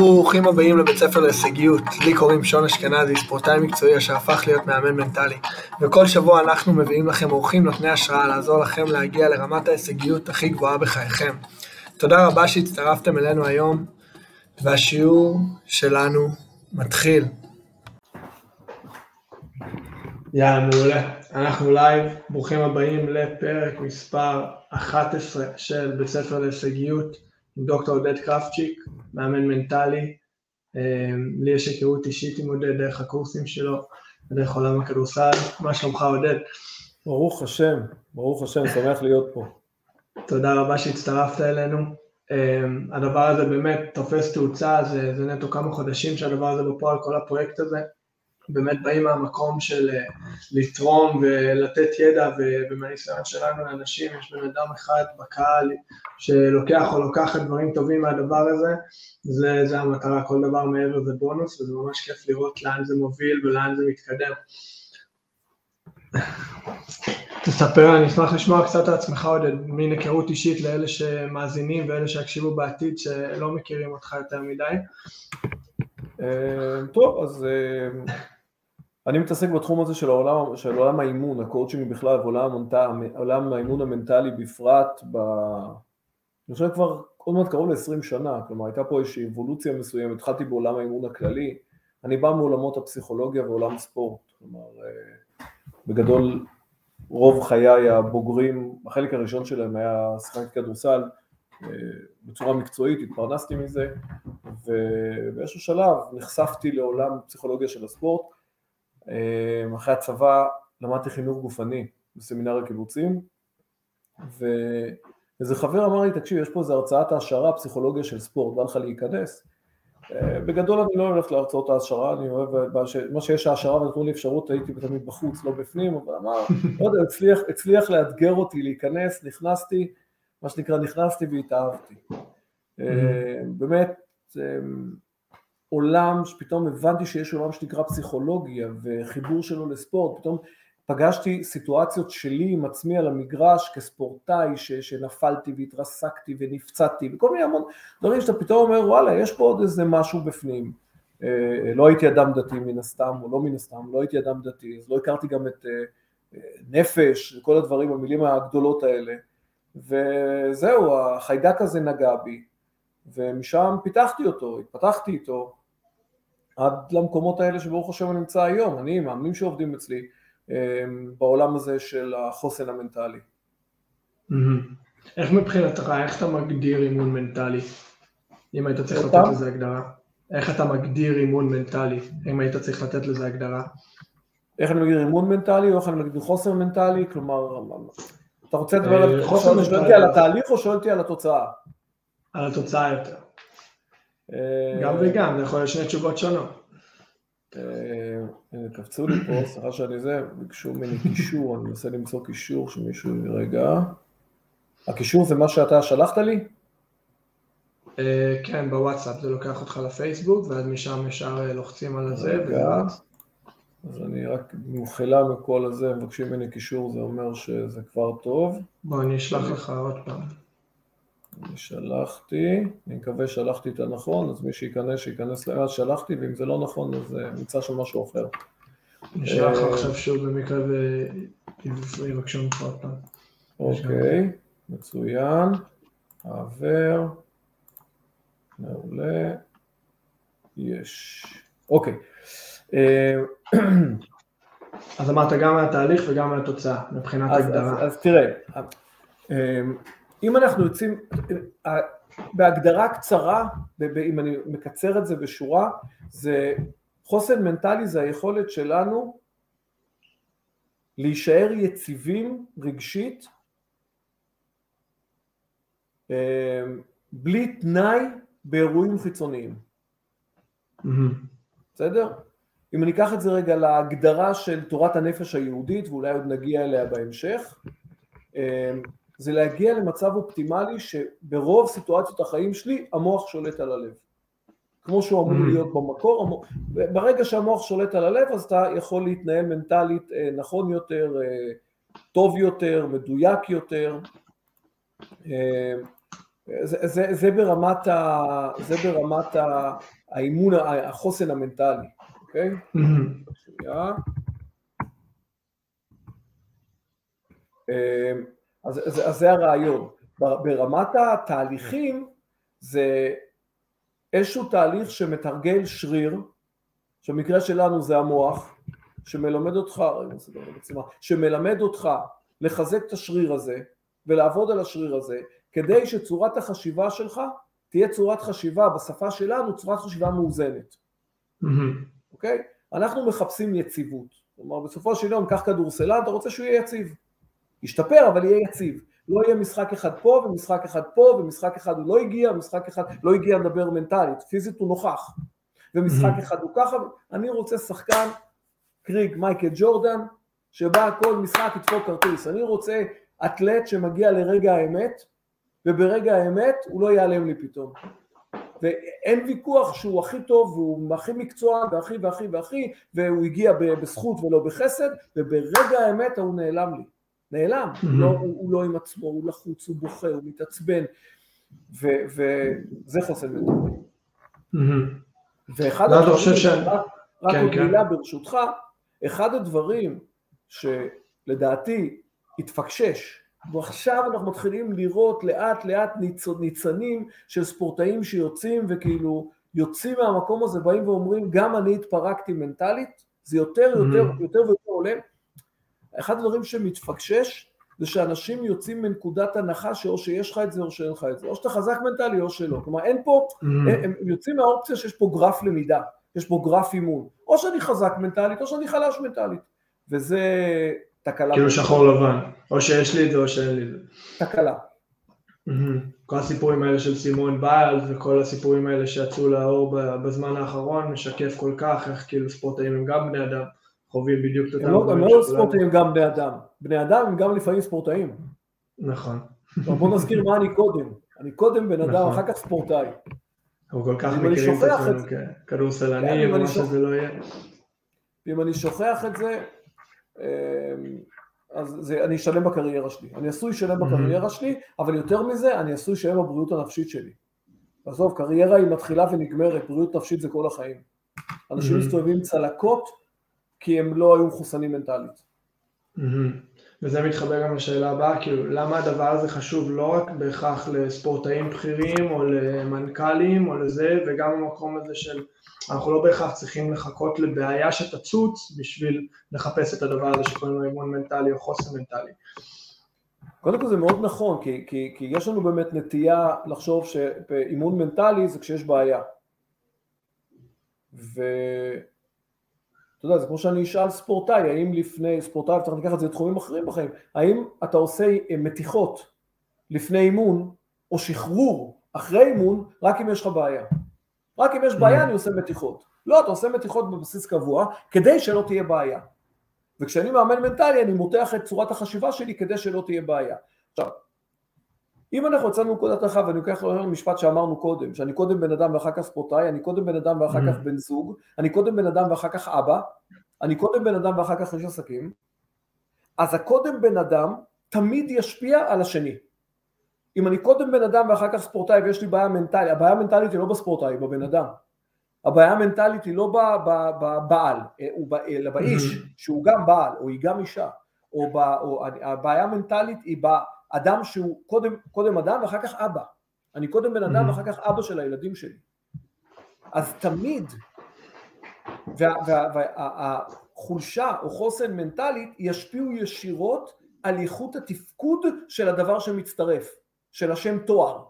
ברוכים הבאים לבית ספר להישגיות. לי קוראים שון אשכנזי, ספורטאי מקצועי אשר הפך להיות מאמן מנטלי. וכל שבוע אנחנו מביאים לכם אורחים נותני השראה לעזור לכם להגיע לרמת ההישגיות הכי גבוהה בחייכם. תודה רבה שהצטרפתם אלינו היום, והשיעור שלנו מתחיל. יאללה, מעולה. אנחנו live, ברוכים הבאים לפרק מספר 11 של בית ספר להישגיות עם דוקטור עודד קרפצ'יק, מאמן מנטלי. לי יש היכרות אישית עם עודד דרך הקורסים שלו, דרך עולם הכדורסל. מה שלומך עודד? ברוך השם, ברוך השם, שמח להיות פה. תודה רבה שהצטרפת אלינו. הדבר הזה באמת תופס תאוצה, זה, זה נטו כמה חודשים שהדבר הזה בפועל, כל הפרויקט הזה. באמת באים מהמקום של אה, לתרום ולתת ידע, ומהניסיון שלנו לאנשים, יש בן אדם אחד בקהל שלוקח או לוקחת דברים טובים מהדבר הזה, זה, זה המטרה, כל דבר מעבר זה בונוס, וזה ממש כיף לראות לאן זה מוביל ולאן זה מתקדם. תספר, אני אשמח לשמוע קצת על עצמך עודד, מין היכרות אישית לאלה שמאזינים ואלה שיקשיבו בעתיד שלא מכירים אותך יותר מדי. אה, טוב, אז אה, אני מתעסק בתחום הזה של העולם, של עולם האימון, הקואוצ'ינג בכלל ועולם האימון המנטלי בפרט, ב... אני חושב כבר עוד מעט קרוב ל-20 שנה, כלומר הייתה פה איזושהי אבולוציה מסוימת, התחלתי בעולם האימון הכללי, אני בא מעולמות הפסיכולוגיה ועולם הספורט, כלומר אה, בגדול רוב חיי הבוגרים, החלק הראשון שלהם היה שחקת כדורסל אה, בצורה מקצועית, התפרנסתי מזה ובאיזשהו שלב נחשפתי לעולם הפסיכולוגיה של הספורט אחרי הצבא למדתי חינוך גופני בסמינר הקיבוצים ואיזה חבר אמר לי, תקשיב, יש פה איזה הרצאת העשרה, פסיכולוגיה של ספורט, בא לך להיכנס? אה, בגדול אני לא הולך להרצאות העשרה, אני אוהב, מה שיש העשרה ונתנו לי אפשרות, הייתי תמיד בחוץ, לא בפנים, אבל אמר, לא יודע, הצליח, הצליח לאתגר אותי להיכנס, נכנסתי, מה שנקרא, נכנסתי והתאהבתי. אה, באמת, עולם שפתאום הבנתי שיש עולם שנקרא פסיכולוגיה וחיבור שלו לספורט, פתאום פגשתי סיטואציות שלי עם עצמי על המגרש כספורטאי ש, שנפלתי והתרסקתי ונפצעתי וכל מיני המון דברים שאתה פתאום אומר וואלה יש פה עוד איזה משהו בפנים. אה, לא הייתי אדם דתי מן הסתם או לא מן הסתם, לא הייתי אדם דתי אז לא הכרתי גם את אה, נפש וכל הדברים, המילים הגדולות האלה. וזהו, החיידק הזה נגע בי ומשם פיתחתי אותו, התפתחתי איתו עד למקומות האלה שברוך השם אני נמצא היום, אני, מאמנים שעובדים אצלי, אמ, בעולם הזה של החוסן המנטלי. איך מבחינתך, איך אתה מגדיר אימון מנטלי? אם היית צריך לתת לזה הגדרה. איך אתה מגדיר אימון מנטלי? אם היית צריך לתת לזה הגדרה. איך אני מגדיר אימון מנטלי או איך אני מגדיר חוסר מנטלי? כלומר, אתה רוצה לדבר על אה, על התהליך או שואל אותי על התוצאה? על התוצאה יותר. אה, גם וגם, זה יכול להיות שני תשובות שונות. אה, קפצו לי פה, סליחה שאני זה, ביקשו ממני קישור, אני מנסה למצוא קישור שמישהו, רגע. הקישור זה מה שאתה שלחת לי? אה, כן, בוואטסאפ, זה לוקח אותך לפייסבוק, ואז משם ישר לוחצים על זה, וזה רץ. אז אני רק במחילה מכל הזה, מבקשים ממני קישור, זה אומר שזה כבר טוב. בוא, אני אשלח לך עוד פעם. אני שלחתי, אני מקווה שלחתי את הנכון, אז מי שייכנס, שייכנס לאט, שלחתי, ואם זה לא נכון, אז אה, נמצא שם משהו אחר. אני אשלח לך עכשיו שוב במקרה ויבקשו ממך עוד פעם. אוקיי, מצוין, עבר, מעולה, יש, אוקיי. אה, אז אמרת גם על התהליך וגם על התוצאה, מבחינת הגדרה. אז תראה, אה, אם אנחנו יוצאים, בהגדרה קצרה, אם אני מקצר את זה בשורה, זה חוסן מנטלי זה היכולת שלנו להישאר יציבים רגשית אה, בלי תנאי באירועים חיצוניים. בסדר? אם אני אקח את זה רגע להגדרה של תורת הנפש היהודית, ואולי עוד נגיע אליה בהמשך, אה, זה להגיע למצב אופטימלי שברוב סיטואציות החיים שלי המוח שולט על הלב. כמו שהוא אמור mm-hmm. להיות במקור, המוח, ברגע שהמוח שולט על הלב אז אתה יכול להתנהל מנטלית אה, נכון יותר, אה, טוב יותר, מדויק יותר, אה, זה, זה, זה ברמת, ה, זה ברמת ה, האימון, החוסן המנטלי, אוקיי? שנייה. אז, אז, אז זה הרעיון. ברמת התהליכים זה איזשהו תהליך שמתרגל שריר, שבמקרה שלנו זה המוח, שמלמד אותך, שמלמד אותך לחזק את השריר הזה ולעבוד על השריר הזה כדי שצורת החשיבה שלך תהיה צורת חשיבה, בשפה שלנו צורת חשיבה מאוזנת, אוקיי? Okay? אנחנו מחפשים יציבות, כלומר בסופו של יום קח כדורסלן, אתה רוצה שהוא יהיה יציב, ישתפר אבל יהיה יציב, לא יהיה משחק אחד פה ומשחק אחד פה ומשחק אחד הוא לא הגיע, משחק אחד לא הגיע לדבר מנטלית, פיזית הוא נוכח, ומשחק אחד הוא ככה, אני רוצה שחקן קריג מייקל ג'ורדן שבא כל משחק ידפוק כרטיס, אני רוצה אתלט שמגיע לרגע האמת וברגע האמת הוא לא ייעלם לי פתאום. ואין ויכוח שהוא הכי טוב והוא הכי מקצוען והכי והכי והכי והוא הגיע בזכות ולא בחסד וברגע האמת הוא נעלם לי. נעלם, mm-hmm. לא, הוא, הוא לא עם עצמו, הוא לחוץ, הוא בוכה, הוא מתעצבן וזה חוסן מנטלי. Mm-hmm. ואחד לא, הדברים, ש... רק, רק כן, עוד כן. מילה ברשותך, אחד הדברים שלדעתי התפקשש ועכשיו אנחנו מתחילים לראות לאט לאט ניצנים של ספורטאים שיוצאים וכאילו יוצאים מהמקום הזה, באים ואומרים גם אני התפרקתי מנטלית, זה יותר יותר mm-hmm. יותר ויותר עולה. אחד הדברים שמתפקשש זה שאנשים יוצאים מנקודת הנחה שאו שיש לך את זה או שאין לך את זה, או שאתה חזק מנטלי או שלא, כלומר אין פה, mm-hmm. הם, הם יוצאים מהאופציה שיש פה גרף למידה, יש פה גרף אימון, או שאני חזק מנטלית או שאני חלש מנטלית, וזה תקלה. כאילו שחור לבן, או שיש לי את זה או שאין לי את זה. תקלה. כל הסיפורים האלה של סימון ביילס וכל הסיפורים האלה שיצאו לאור בזמן האחרון משקף כל כך איך כאילו ספורטאים הם גם בני אדם, חווים בדיוק את אותם. הם לא ספורטאים גם בני אדם, בני אדם הם גם לפעמים ספורטאים. נכון. בוא נזכיר מה אני קודם, אני קודם בן אדם, נכון. אחר כך ספורטאי. אנחנו כל כך מכירים את עצמנו ככדורסלנים, כן, מה שזה לא יהיה. אם אני שוכח את זה, אמ, אז זה, אני אשלם בקריירה שלי. אני עשוי לשלם בקריירה שלי, אבל יותר מזה, אני עשוי לשלם בבריאות הנפשית שלי. עזוב, קריירה היא מתחילה ונגמרת, בריאות נפשית זה כל החיים. אנשים מסתובבים צלקות כי הם לא היו מחוסנים מנטלית. וזה מתחבר גם לשאלה הבאה, כאילו, למה הדבר הזה חשוב לא רק בהכרח לספורטאים בכירים או למנכ"לים או לזה, וגם המקום הזה של אנחנו לא בהכרח צריכים לחכות לבעיה שתצוץ בשביל לחפש את הדבר הזה שקוראים לו אימון מנטלי או חוסן מנטלי. קודם כל זה מאוד נכון, כי, כי, כי יש לנו באמת נטייה לחשוב שאימון מנטלי זה כשיש בעיה. ואתה יודע, זה כמו שאני אשאל ספורטאי, האם לפני, ספורטאי, צריך לקחת את זה לתחומים אחרים בחיים, האם אתה עושה מתיחות לפני אימון, או שחרור אחרי אימון, רק אם יש לך בעיה. רק אם יש בעיה mm. אני עושה מתיחות. לא, אתה עושה מתיחות בבסיס קבוע כדי שלא תהיה בעיה. וכשאני מאמן מנטלי אני מותח את צורת החשיבה שלי כדי שלא תהיה בעיה. עכשיו, אם אנחנו יצאנו נקודת הנחה ואני לוקח משפט שאמרנו קודם, שאני קודם בן אדם ואחר כך ספורטאי, אני קודם בן אדם ואחר כך mm. בן זוג, אני קודם בן אדם ואחר כך אבא, אני קודם בן אדם ואחר כך איש עסקים, אז הקודם בן אדם תמיד ישפיע על השני. אם אני קודם בן אדם ואחר כך ספורטאי ויש לי בעיה מנטלית, הבעיה המנטלית היא לא בספורטאי, היא בבן אדם. הבעיה המנטלית היא לא בבעל, אה, אלא באיש, mm-hmm. שהוא גם בעל, או היא גם אישה, או, ב, או הבעיה המנטלית היא באדם שהוא קודם, קודם אדם ואחר כך אבא. אני קודם בן אדם mm-hmm. ואחר כך אבא של הילדים שלי. אז תמיד, והחולשה או חוסן מנטלית ישפיעו ישירות על איכות התפקוד של הדבר שמצטרף. של השם תואר,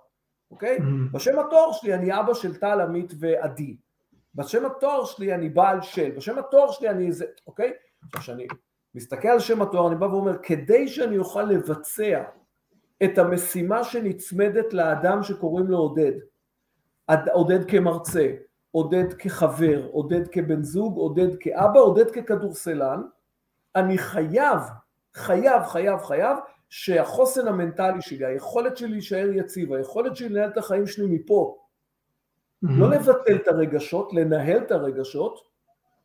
אוקיי? Mm-hmm. בשם התואר שלי אני אבא של טל, עמית ועדי. בשם התואר שלי אני בעל של, בשם התואר שלי אני זה, אוקיי? עכשיו כשאני מסתכל על שם התואר אני בא ואומר כדי שאני אוכל לבצע את המשימה שנצמדת לאדם שקוראים לו עודד, עודד כמרצה, עודד כחבר, עודד כבן זוג, עודד כאבא, עודד ככדורסלן, אני חייב, חייב, חייב, חייב שהחוסן המנטלי שלי, היכולת שלי להישאר יציב, היכולת שלי לנהל את החיים שלי מפה, mm-hmm. לא לבטל את הרגשות, לנהל את הרגשות,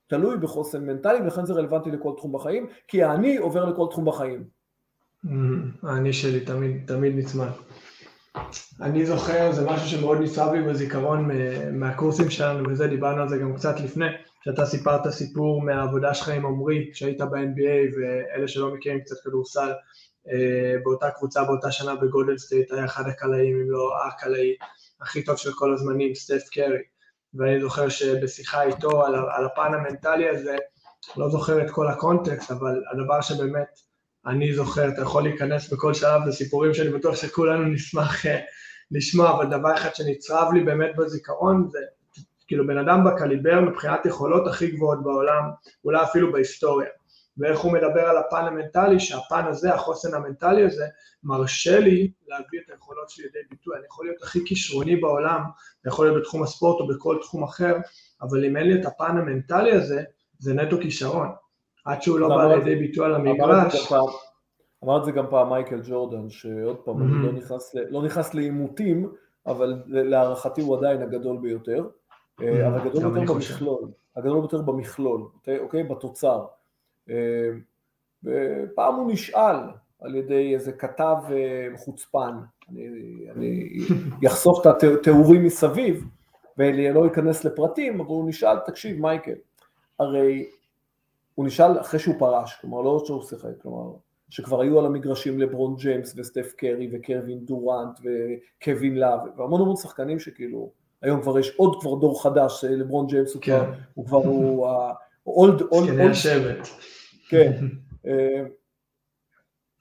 תלוי בחוסן מנטלי, ולכן זה רלוונטי לכל תחום בחיים, כי האני עובר לכל תחום בחיים. Mm-hmm. האני שלי תמיד, תמיד נצמד. אני זוכר, זה משהו שמאוד נצרב לי בזיכרון מהקורסים שלנו, וזה, דיברנו על זה גם קצת לפני, שאתה סיפרת סיפור מהעבודה שלך עם עמרי, כשהיית ב-NBA, ואלה שלא מכירים קצת כדורסל, אה, באותה קבוצה, באותה שנה בגולדן סטייט, היה אחד הקלעים, אם לא הקלעי הכי טוב של כל הזמנים, סטף קרי. ואני זוכר שבשיחה איתו על הפן המנטלי הזה, לא זוכר את כל הקונטקסט, אבל הדבר שבאמת אני זוכר, אתה יכול להיכנס בכל שלב לסיפורים שאני בטוח שכולנו נשמח uh, לשמוע, אבל דבר אחד שנצרב לי באמת בזיכרון זה כאילו בן אדם בקליבר מבחינת יכולות הכי גבוהות בעולם, אולי אפילו בהיסטוריה. ואיך הוא מדבר על הפן המנטלי, שהפן הזה, החוסן המנטלי הזה, מרשה לי להביא את היכולות שלי לידי ביטוי. אני יכול להיות הכי כישרוני בעולם, זה יכול להיות בתחום הספורט או בכל תחום אחר, אבל אם אין לי את הפן המנטלי הזה, זה נטו כישרון. עד שהוא לא בא לידי ביטוי על המגרש. אמר את זה גם פעם מייקל ג'ורדן, שעוד פעם, אני לא נכנס, לא נכנס לעימותים, אבל להערכתי הוא עדיין הגדול ביותר, אה, אבל הגדול ביותר במכלול, הגדול ביותר במכלול, אוקיי? אוקיי? בתוצר. אה, פעם הוא נשאל על ידי איזה כתב אה, חוצפן, אני, אני אחשוף את התיאורים מסביב ולא אכנס לפרטים, אבל הוא נשאל, תקשיב מייקל, הרי הוא נשאל אחרי שהוא פרש, כלומר לא שהוא שיחק, כלומר שכבר היו על המגרשים לברון ג'יימס וסטף קרי וקווין דורנט וקווין לאב והמון המון שחקנים שכאילו היום כבר יש עוד כבר דור חדש, לברון ג'יימס הוא כבר, כן. הוא כבר הוא old, old, old, השבט. כן. אה,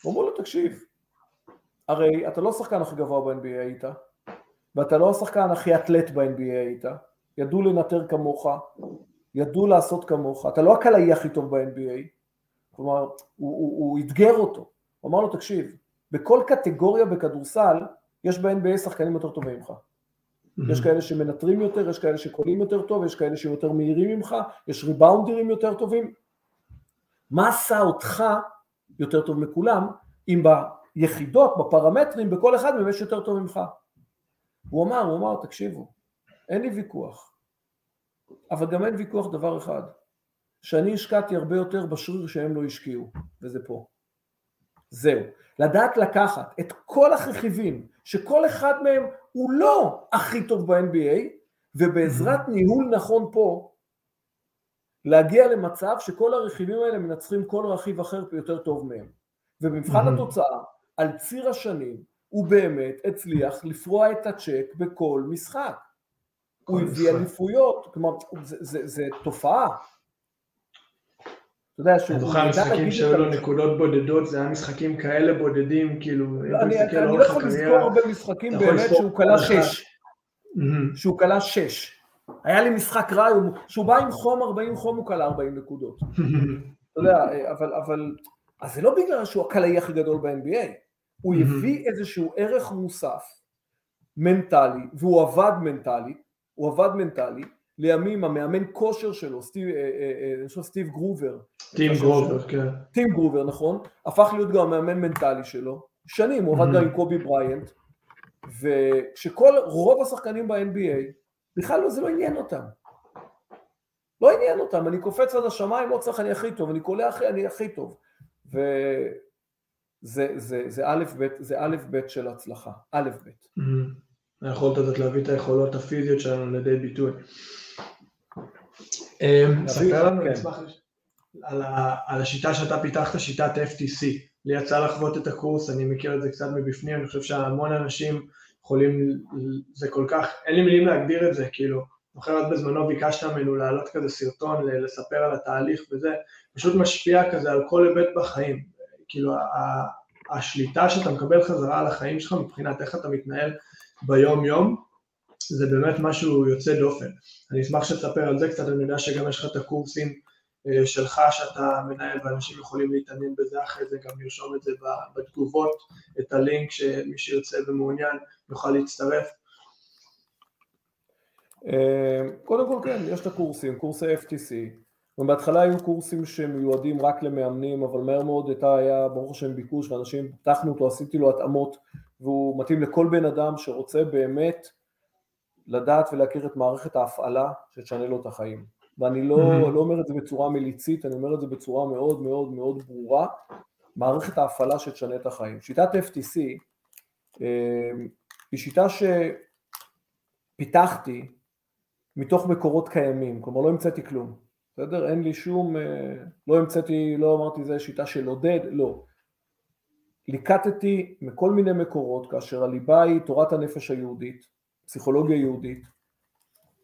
הוא אמר לו תקשיב, הרי אתה לא השחקן הכי גבוה ב-NBA היית, ואתה לא השחקן הכי אתלט ב-NBA היית, ידעו לנטר כמוך, ידעו לעשות כמוך, אתה לא הקלעי הכי טוב ב-NBA, כלומר, הוא, הוא, הוא אתגר אותו, הוא אמר לו, תקשיב, בכל קטגוריה בכדורסל, יש ב-NBA שחקנים יותר טובים ממך. Mm-hmm. יש כאלה שמנטרים יותר, יש כאלה שקולים יותר טוב, יש כאלה שיותר מהירים ממך, יש ריבאונדרים יותר טובים. מה עשה אותך יותר טוב מכולם, אם ביחידות, בפרמטרים, בכל אחד מהם יש יותר טוב ממך? הוא אמר, הוא אמר, תקשיבו, אין לי ויכוח, אבל גם אין ויכוח דבר אחד, שאני השקעתי הרבה יותר בשריר שהם לא השקיעו, וזה פה. זהו. לדעת לקחת את כל הרכיבים, שכל אחד מהם הוא לא הכי טוב ב-NBA, ובעזרת mm-hmm. ניהול נכון פה, להגיע למצב שכל הרכיבים האלה מנצחים כל רכיב אחר יותר טוב מהם. ובמבחן mm-hmm. התוצאה, על ציר השנים, הוא באמת הצליח לפרוע את הצ'ק בכל משחק. הוא הביא אליפויות, כלומר, זה, זה, זה תופעה. אתה יודע שהוא... אני זוכר משחקים שהיו לו נקודות בודדות, זה היה משחקים כאלה בודדים, כאילו... לא, אני לא יכול לזכור הרבה משחקים באמת שהוא כלה שש. שהוא קלע שש. היה לי משחק רע, שהוא בא עם חום 40 חום הוא קלע 40 נקודות. אתה יודע, אבל, אבל... אז זה לא בגלל שהוא הקלעי הכי גדול ב-NBA, הוא הביא איזשהו ערך מוסף מנטלי, והוא עבד מנטלי, הוא עבד מנטלי, לימים המאמן כושר שלו, סטיב, אה, אה, אה, אני חושב סטיב גרובר, טים גרובר, כן. טים גרובר, נכון, הפך להיות גם המאמן מנטלי שלו, שנים, הוא עבד גם עם קובי בריינט, וכשכל, רוב השחקנים ב-NBA, בכלל לא, זה לא עניין אותם. לא עניין אותם, אני קופץ עד השמיים, לא צריך, אני הכי טוב, אני קולע אחי, אני הכי טוב. וזה זה, זה א' ב', זה א' ב' של הצלחה, א' ב'. היכולת הזאת להביא את היכולות הפיזיות שלנו לידי ביטוי. ספר לנו, אני כן. על השיטה שאתה פיתחת, שיטת FTC. לי יצא לחוות את הקורס, אני מכיר את זה קצת מבפנים, אני חושב שהמון אנשים יכולים, זה כל כך, אין לי מילים להגדיר את זה, כאילו, זוכר רק בזמנו ביקשת ממנו להעלות כזה סרטון, לספר על התהליך וזה, פשוט משפיע כזה על כל היבט בחיים, כאילו השליטה שאתה מקבל חזרה על החיים שלך מבחינת איך אתה מתנהל ביום יום, זה באמת משהו יוצא דופן. אני אשמח שתספר על זה קצת, אני יודע שגם יש לך את הקורסים אה, שלך שאתה מנהל ואנשים יכולים להתעניין בזה אחרי זה, גם לרשום את זה בתגובות, את הלינק שמי שיוצא ומעוניין יוכל להצטרף. אה, קודם כל כן, יש את הקורסים, קורסי FTC, ובהתחלה היו קורסים שמיועדים רק למאמנים, אבל מהר מאוד הייתה, היה ברוך השם ביקוש ואנשים, פתחנו אותו, עשיתי לו התאמות והוא מתאים לכל בן אדם שרוצה באמת לדעת ולהכיר את מערכת ההפעלה שתשנה לו את החיים. ואני לא, mm-hmm. לא אומר את זה בצורה מליצית, אני אומר את זה בצורה מאוד מאוד מאוד ברורה, מערכת ההפעלה שתשנה את החיים. שיטת FTC, אמ, היא שיטה שפיתחתי מתוך מקורות קיימים, כלומר לא המצאתי כלום, בסדר? אין לי שום, אה, לא המצאתי, לא אמרתי זה שיטה של עודד, לא. ליקטתי מכל מיני מקורות כאשר הליבה היא תורת הנפש היהודית, פסיכולוגיה יהודית,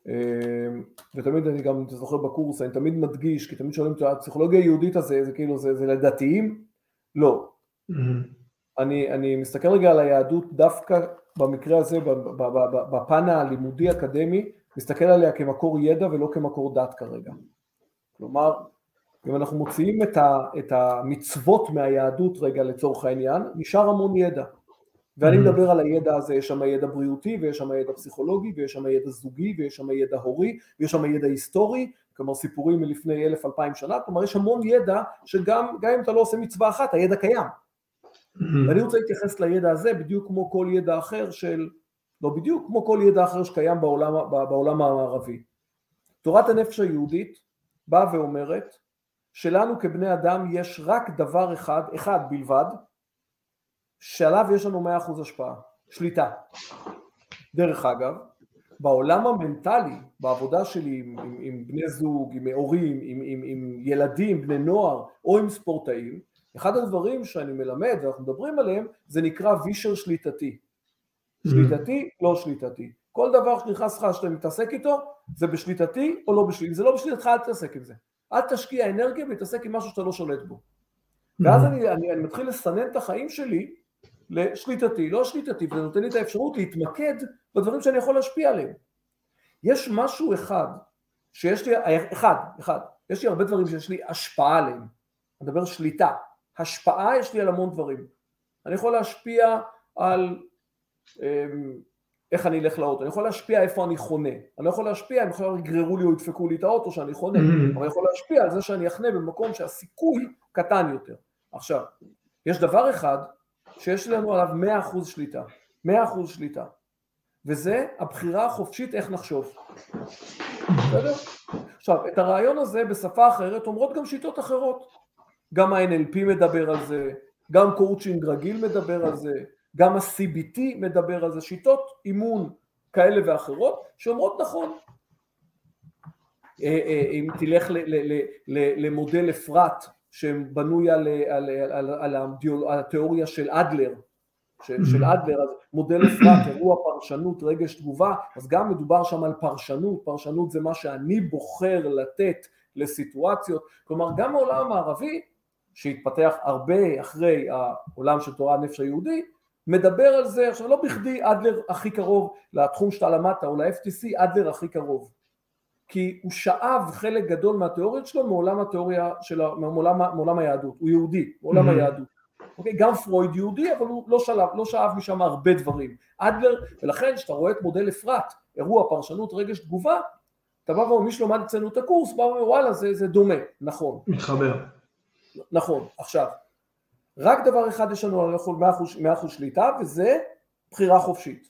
אמ, ותמיד אני גם, אתה זוכר בקורס, אני תמיד מדגיש, כי תמיד שואלים, הפסיכולוגיה היהודית הזה, זה כאילו, זה, זה לדתיים? לא. Mm-hmm. אני, אני מסתכל רגע על היהדות דווקא במקרה הזה, בפן הלימודי אקדמי, מסתכל עליה כמקור ידע ולא כמקור דת כרגע. כלומר, אם אנחנו מוציאים את, ה, את המצוות מהיהדות רגע לצורך העניין, נשאר המון ידע. ואני mm-hmm. מדבר על הידע הזה, יש שם ידע בריאותי ויש שם ידע פסיכולוגי ויש שם ידע זוגי ויש שם ידע הורי ויש שם ידע היסטורי, כלומר סיפורים מלפני אלף אלפיים שנה, כלומר יש המון ידע שגם אם אתה לא עושה מצווה אחת, הידע קיים. Mm-hmm. ואני רוצה להתייחס לידע הזה בדיוק כמו כל ידע אחר של, לא בדיוק, כמו כל ידע אחר שקיים בעולם, בעולם המערבי. תורת הנפש היהודית באה ואומרת שלנו כבני אדם יש רק דבר אחד, אחד בלבד, שעליו יש לנו מאה אחוז השפעה, שליטה. דרך אגב, בעולם המנטלי, בעבודה שלי עם, עם, עם בני זוג, עם הורים, עם, עם, עם ילדים, בני נוער או עם ספורטאים, אחד הדברים שאני מלמד ואנחנו מדברים עליהם זה נקרא וישר שליטתי. שליטתי, לא שליטתי. כל דבר שנכנס לך שאתה מתעסק איתו זה בשליטתי או לא בשליטתי. אם זה לא בשליטתך אל תתעסק עם זה. אל תשקיע אנרגיה ולהתעסק עם משהו שאתה לא שולט בו. ואז אני, אני, אני מתחיל לסנן את החיים שלי לשליטתי, לא שליטתי, וזה נותן לי את האפשרות להתמקד בדברים שאני יכול להשפיע עליהם. יש משהו אחד שיש לי, אחד, אחד, יש לי הרבה דברים שיש לי השפעה עליהם, אני מדבר שליטה, השפעה יש לי על המון דברים, אני יכול להשפיע על אמ, איך אני אלך לאוטו, אני יכול להשפיע איפה אני חונה, אני לא יכול להשפיע אם בכלל יגררו לי או ידפקו לי את האוטו שאני חונה, mm-hmm. אבל אני יכול להשפיע על זה שאני אחנה במקום שהסיכוי קטן יותר. עכשיו, יש דבר אחד שיש לנו עליו 100% שליטה, 100% שליטה, וזה הבחירה החופשית איך נחשוב. בסדר? עכשיו, את הרעיון הזה בשפה אחרת אומרות גם שיטות אחרות. גם ה-NLP מדבר על זה, גם קואוצ'ינג רגיל מדבר על זה, גם ה-CBT מדבר על זה, שיטות אימון כאלה ואחרות שאומרות נכון. אה, אה, אם תלך למודל אפרת שבנוי על, על, על, על, על, על התיאוריה של אדלר, של, של אדלר, אז מודל אפרת, אירוע פרשנות, רגש תגובה, אז גם מדובר שם על פרשנות, פרשנות זה מה שאני בוחר לתת לסיטואציות, כלומר גם העולם המערבי שהתפתח הרבה אחרי העולם של תורה הנפש היהודי, מדבר על זה, עכשיו לא בכדי אדלר הכי קרוב לתחום שאתה למדת או ל-FTC, אדלר הכי קרוב. כי הוא שאב חלק גדול מהתיאוריות שלו מעולם התיאוריה של, מעולם, מעולם היהדות, הוא יהודי, מעולם mm-hmm. היהדות. אוקיי? גם פרויד יהודי, אבל הוא לא, שלב, לא שאב משם הרבה דברים. אדלר, ולכן כשאתה רואה את מודל אפרת, אירוע, פרשנות, רגש, תגובה, אתה בא ואומר, מי שלומד אצלנו את הקורס, בא ואומר, וואלה, זה, זה דומה, נכון. מתחבר. נכון, עכשיו, רק דבר אחד יש לנו על 100% שליטה, וזה בחירה חופשית.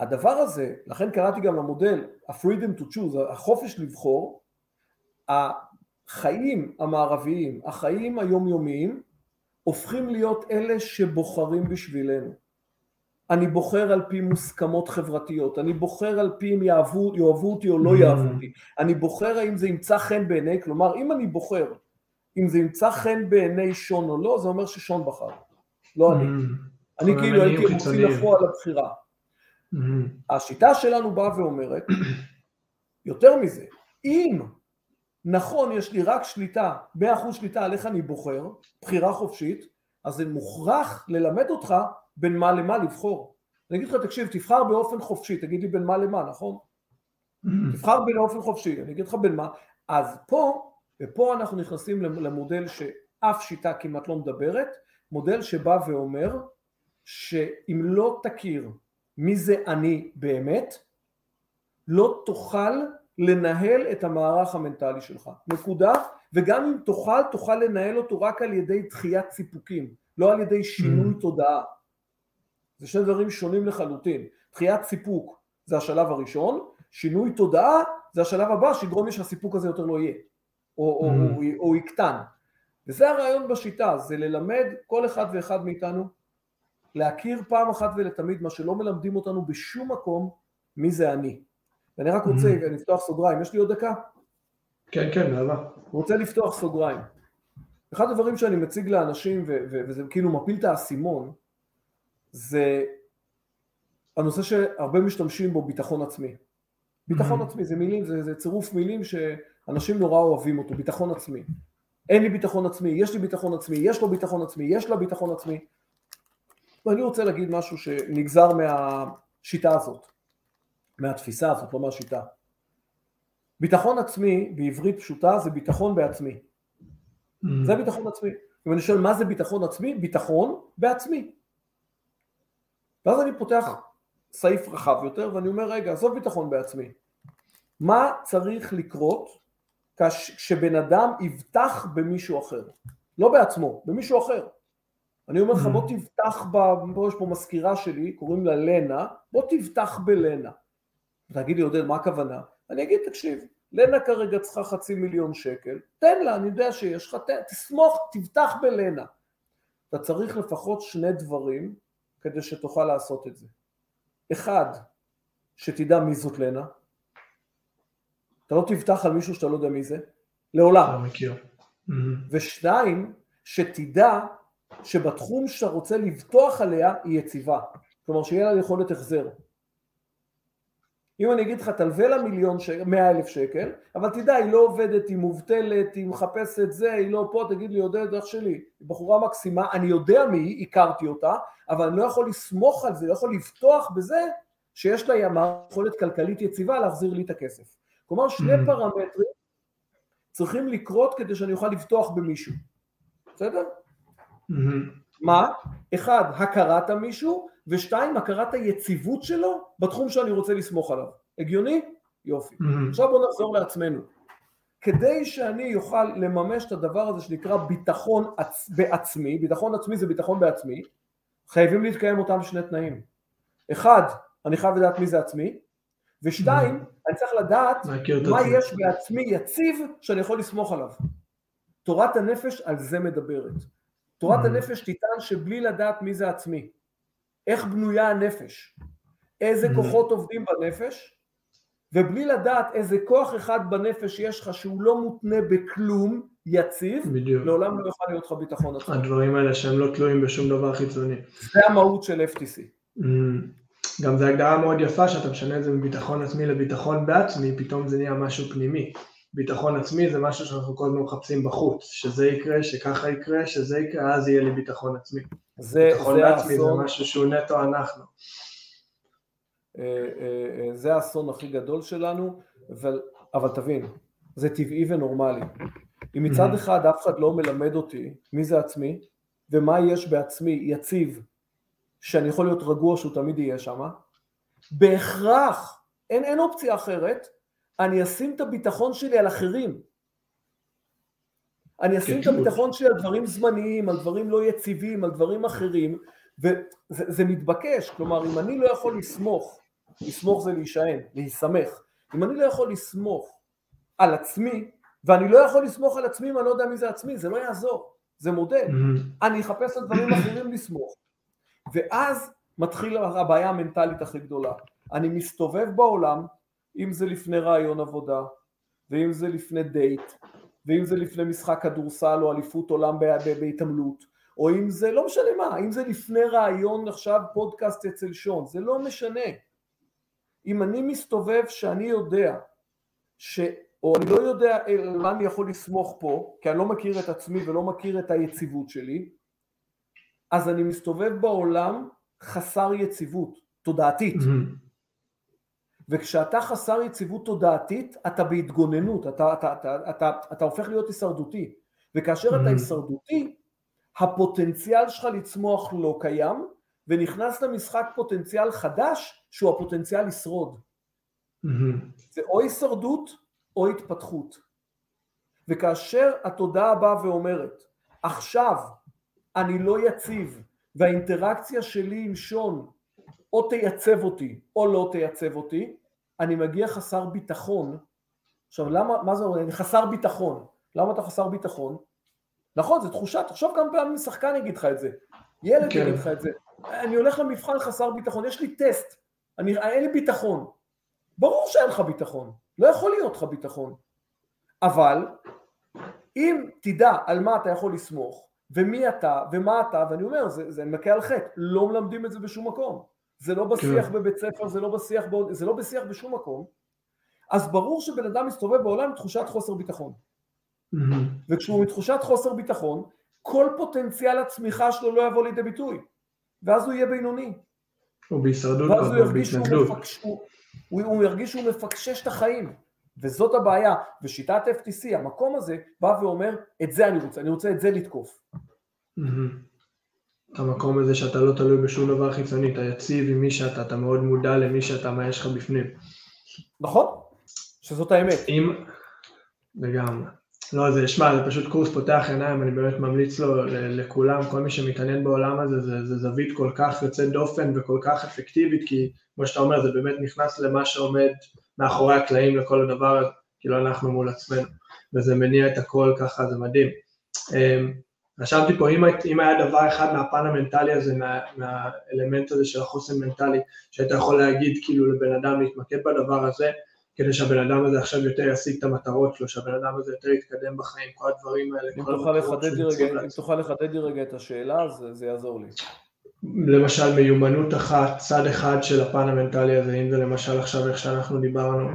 הדבר הזה, לכן קראתי גם למודל ה-freedom to choose, החופש לבחור, החיים המערביים, החיים היומיומיים, הופכים להיות אלה שבוחרים בשבילנו. אני בוחר על פי מוסכמות חברתיות, אני בוחר על פי אם יאהבו, יאהבו אותי או לא mm. יאהבו אותי, אני בוחר האם זה ימצא חן בעיני, כלומר אם אני בוחר אם זה ימצא חן בעיני שון או לא, זה אומר ששון בחר, לא אני. Mm. אני כאילו הייתי מוציא לפועל הבחירה. Mm-hmm. השיטה שלנו באה ואומרת, יותר מזה, אם נכון יש לי רק שליטה, 100% שליטה על איך אני בוחר, בחירה חופשית, אז זה מוכרח ללמד אותך בין מה למה לבחור. אני אגיד לך, תקשיב, תבחר באופן חופשי, תגיד לי בין מה למה, נכון? Mm-hmm. תבחר באופן חופשי, אני אגיד לך בין מה, אז פה, ופה אנחנו נכנסים למודל שאף שיטה כמעט לא מדברת, מודל שבא ואומר שאם לא תכיר מי זה אני באמת, לא תוכל לנהל את המערך המנטלי שלך, נקודה, וגם אם תוכל, תוכל לנהל אותו רק על ידי דחיית סיפוקים, לא על ידי שינוי mm. תודעה. זה שני דברים שונים לחלוטין. דחיית סיפוק זה השלב הראשון, שינוי תודעה זה השלב הבא שיגרום לי שהסיפוק הזה יותר לא יהיה, או, או, mm. או, או, או יקטן. וזה הרעיון בשיטה, זה ללמד כל אחד ואחד מאיתנו להכיר פעם אחת ולתמיד מה שלא מלמדים אותנו בשום מקום, מי זה אני. ואני רק רוצה mm-hmm. לפתוח סוגריים, יש לי עוד דקה? כן, כן, למה? רוצה לפתוח סוגריים. אחד הדברים שאני מציג לאנשים, ו- ו- וזה כאילו מפיל את האסימון, זה הנושא שהרבה משתמשים בו, ביטחון עצמי. ביטחון mm-hmm. עצמי, זה מילים, זה, זה צירוף מילים שאנשים נורא אוהבים אותו, ביטחון עצמי. אין לי ביטחון עצמי, יש לי ביטחון עצמי, יש לו ביטחון עצמי, יש לה ביטחון עצמי. ואני רוצה להגיד משהו שנגזר מהשיטה הזאת, מהתפיסה הזאת, לא מהשיטה. ביטחון עצמי בעברית פשוטה זה ביטחון בעצמי. Mm. זה ביטחון עצמי. אם אני שואל מה זה ביטחון עצמי? ביטחון בעצמי. ואז אני פותח סעיף רחב יותר ואני אומר רגע עזוב ביטחון בעצמי. מה צריך לקרות כשבן אדם יבטח במישהו אחר? לא בעצמו, במישהו אחר. אני אומר לך בוא תבטח, בוא יש פה מזכירה שלי, קוראים לה לנה, בוא תבטח בלנה. תגיד לי עודד מה הכוונה? אני אגיד תקשיב, לנה כרגע צריכה חצי מיליון שקל, תן לה, אני יודע שיש לך, תסמוך, תבטח בלנה. אתה צריך לפחות שני דברים כדי שתוכל לעשות את זה. אחד, שתדע מי זאת לנה. אתה לא תבטח על מישהו שאתה לא יודע מי זה, לעולם. לא מכיר. ושניים, שתדע שבתחום שאתה רוצה לבטוח עליה היא יציבה. כלומר שיהיה לה יכולת החזר. אם אני אגיד לך תלווה לה מיליון שקל, מאה אלף שקל, אבל תדע היא לא עובדת, היא מובטלת, היא מחפשת זה, היא לא פה, תגיד לי עודד אח שלי, היא בחורה מקסימה, אני יודע מי היא, הכרתי אותה, אבל אני לא יכול לסמוך על זה, לא יכול לבטוח בזה שיש לה יכולת כלכלית יציבה להחזיר לי את הכסף. כלומר שני mm. פרמטרים צריכים לקרות כדי שאני אוכל לבטוח במישהו, בסדר? Mm-hmm. מה? אחד, הכרת המישהו, ושתיים, הכרת היציבות שלו בתחום שאני רוצה לסמוך עליו. הגיוני? יופי. Mm-hmm. עכשיו בואו נחזור לעצמנו. כדי שאני אוכל לממש את הדבר הזה שנקרא ביטחון עצ... בעצמי, ביטחון עצמי זה ביטחון בעצמי, חייבים להתקיים אותם שני תנאים. אחד, אני חייב לדעת מי זה עצמי, ושתיים, mm-hmm. אני צריך לדעת מה יש בעצמי יציב שאני יכול לסמוך עליו. תורת הנפש על זה מדברת. תורת mm-hmm. הנפש תטען שבלי לדעת מי זה עצמי, איך בנויה הנפש, איזה mm-hmm. כוחות עובדים בנפש, ובלי לדעת איזה כוח אחד בנפש יש לך שהוא לא מותנה בכלום, יציב, בדיוק. לעולם לא יוכל להיות לך ביטחון עצמי. הדברים האלה שהם לא תלויים בשום דבר חיצוני. זה המהות של FTC. גם זו הגדרה מאוד יפה שאתה משנה את זה מביטחון עצמי לביטחון בעצמי, פתאום זה נהיה משהו פנימי. ביטחון עצמי זה משהו שאנחנו כל הזמן מחפשים בחוץ, שזה יקרה, שככה יקרה, שזה יקרה, אז יהיה לי ביטחון עצמי. זה, ביטחון זה עצמי האסון... זה משהו שהוא נטו אנחנו. אה, אה, אה, זה האסון הכי גדול שלנו, אבל, אבל תבין, זה טבעי ונורמלי. אם מצד mm-hmm. אחד אף אחד לא מלמד אותי מי זה עצמי, ומה יש בעצמי יציב, שאני יכול להיות רגוע שהוא תמיד יהיה שם, בהכרח, אין, אין אופציה אחרת, אני אשים את הביטחון שלי על אחרים. אני אשים את הביטחון שלי על דברים זמניים, על דברים לא יציבים, על דברים אחרים, וזה מתבקש, כלומר אם אני לא יכול לסמוך, לסמוך זה להישען, להיסמך, אם אני לא יכול לסמוך על עצמי, ואני לא יכול לסמוך על עצמי אם אני לא יודע מי זה עצמי, זה לא יעזור, זה מודל, mm-hmm. אני אחפש על דברים אחרים לסמוך, ואז מתחילה הבעיה המנטלית הכי גדולה, אני מסתובב בעולם אם זה לפני רעיון עבודה, ואם זה לפני דייט, ואם זה לפני משחק כדורסל או אליפות עולם בהתעמלות, או אם זה, לא משנה מה, אם זה לפני רעיון עכשיו פודקאסט אצל שון, זה לא משנה. אם אני מסתובב שאני יודע, ש... או אני לא יודע על מה אני יכול לסמוך פה, כי אני לא מכיר את עצמי ולא מכיר את היציבות שלי, אז אני מסתובב בעולם חסר יציבות, תודעתית. וכשאתה חסר יציבות תודעתית, אתה בהתגוננות, אתה, אתה, אתה, אתה, אתה הופך להיות הישרדותי. וכאשר. אתה הישרדותי, הפוטנציאל שלך לצמוח לא קיים, ונכנס למשחק פוטנציאל חדש, שהוא הפוטנציאל לשרוד. זה או הישרדות או התפתחות. וכאשר התודעה באה ואומרת, עכשיו אני לא יציב, והאינטראקציה שלי עם שון או תייצב אותי או לא תייצב אותי, אני מגיע חסר ביטחון. עכשיו למה, מה זה אומר? אני חסר ביטחון. למה אתה חסר ביטחון? נכון, זו תחושה, תחשוב כמה פעמים שחקן יגיד לך את זה. ילד כן. יגיד לך את זה. אני הולך למבחן חסר ביטחון, יש לי טסט, אני, אין לי ביטחון. ברור שאין לך ביטחון, לא יכול להיות לך ביטחון. אבל אם תדע על מה אתה יכול לסמוך, ומי אתה, ומה אתה, ואני אומר, זה, זה מכה על חטא, לא מלמדים את זה בשום מקום. זה לא בשיח כן. בבית ספר, זה לא בשיח, זה לא בשיח בשום מקום. אז ברור שבן אדם מסתובב בעולם עם תחושת חוסר ביטחון. Mm-hmm. וכשהוא מתחושת חוסר ביטחון, כל פוטנציאל הצמיחה שלו לא יבוא לידי ביטוי, ואז הוא יהיה בינוני. או בהישרדות, ואז הוא ירגיש שהוא, מפקש, הוא, הוא, הוא ירגיש שהוא מפקשש את החיים, וזאת הבעיה. ושיטת FTC, המקום הזה, בא ואומר, את זה אני רוצה, אני רוצה את זה לתקוף. המקום הזה שאתה לא תלוי בשום דבר חיצוני, אתה יציב עם מי שאתה, אתה מאוד מודע למי שאתה, מה יש לך בפנים. נכון, שזאת האמת. אם, לגמרי. לא, זה, שמע, זה פשוט קורס פותח עיניים, אני באמת ממליץ לו לכולם, כל מי שמתעניין בעולם הזה, זה, זה זווית כל כך יוצאת דופן וכל כך אפקטיבית, כי כמו שאתה אומר, זה באמת נכנס למה שעומד מאחורי הקלעים לכל הדבר כאילו אנחנו מול עצמנו, וזה מניע את הכל ככה, זה מדהים. אמ, רשמתי פה, אם, אם היה דבר אחד מהפן המנטלי הזה, מה, מהאלמנט הזה של החוסן מנטלי, שהיית יכול להגיד כאילו לבן אדם להתמקד בדבר הזה, כדי שהבן אדם הזה עכשיו יותר ישיג את המטרות שלו, שהבן אדם הזה יותר יתקדם בחיים, כל הדברים האלה. אם תוכל לחדד לי רגע, אם תוכל לחדד לי רגע את השאלה, אז זה יעזור לי. למשל מיומנות אחת, צד אחד של הפן המנטלי הזה, אם זה למשל עכשיו איך שאנחנו דיברנו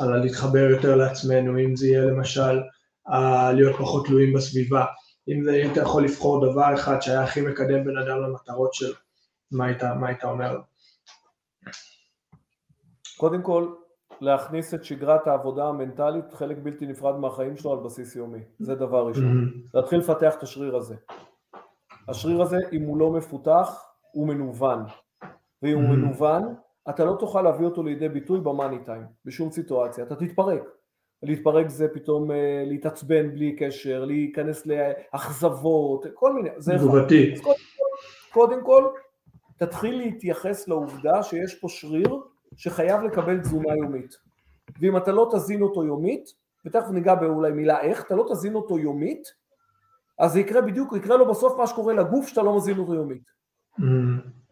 על להתחבר יותר לעצמנו, אם זה יהיה למשל להיות פחות תלויים בסביבה, אם זה, אתה יכול לבחור דבר אחד שהיה הכי מקדם בן אדם למטרות שלו, מה היית אומר לו? קודם כל, להכניס את שגרת העבודה המנטלית חלק בלתי נפרד מהחיים שלו על בסיס יומי, זה דבר ראשון. Mm-hmm. להתחיל לפתח את השריר הזה. השריר הזה, אם הוא לא מפותח, הוא מנוון. ואם הוא mm-hmm. מנוון, אתה לא תוכל להביא אותו לידי ביטוי במאני טיים, בשום סיטואציה, אתה תתפרק. להתפרק זה פתאום אה, להתעצבן בלי קשר, להיכנס לאכזבות, כל מיני, זה אחד. קודם כל, קודם כל, תתחיל להתייחס לעובדה שיש פה שריר שחייב לקבל תזונה יומית. ואם אתה לא תזין אותו יומית, ותכף ניגע באולי מילה איך, אתה לא תזין אותו יומית, אז זה יקרה בדיוק, יקרה לו בסוף מה שקורה לגוף שאתה לא מזין אותו יומית.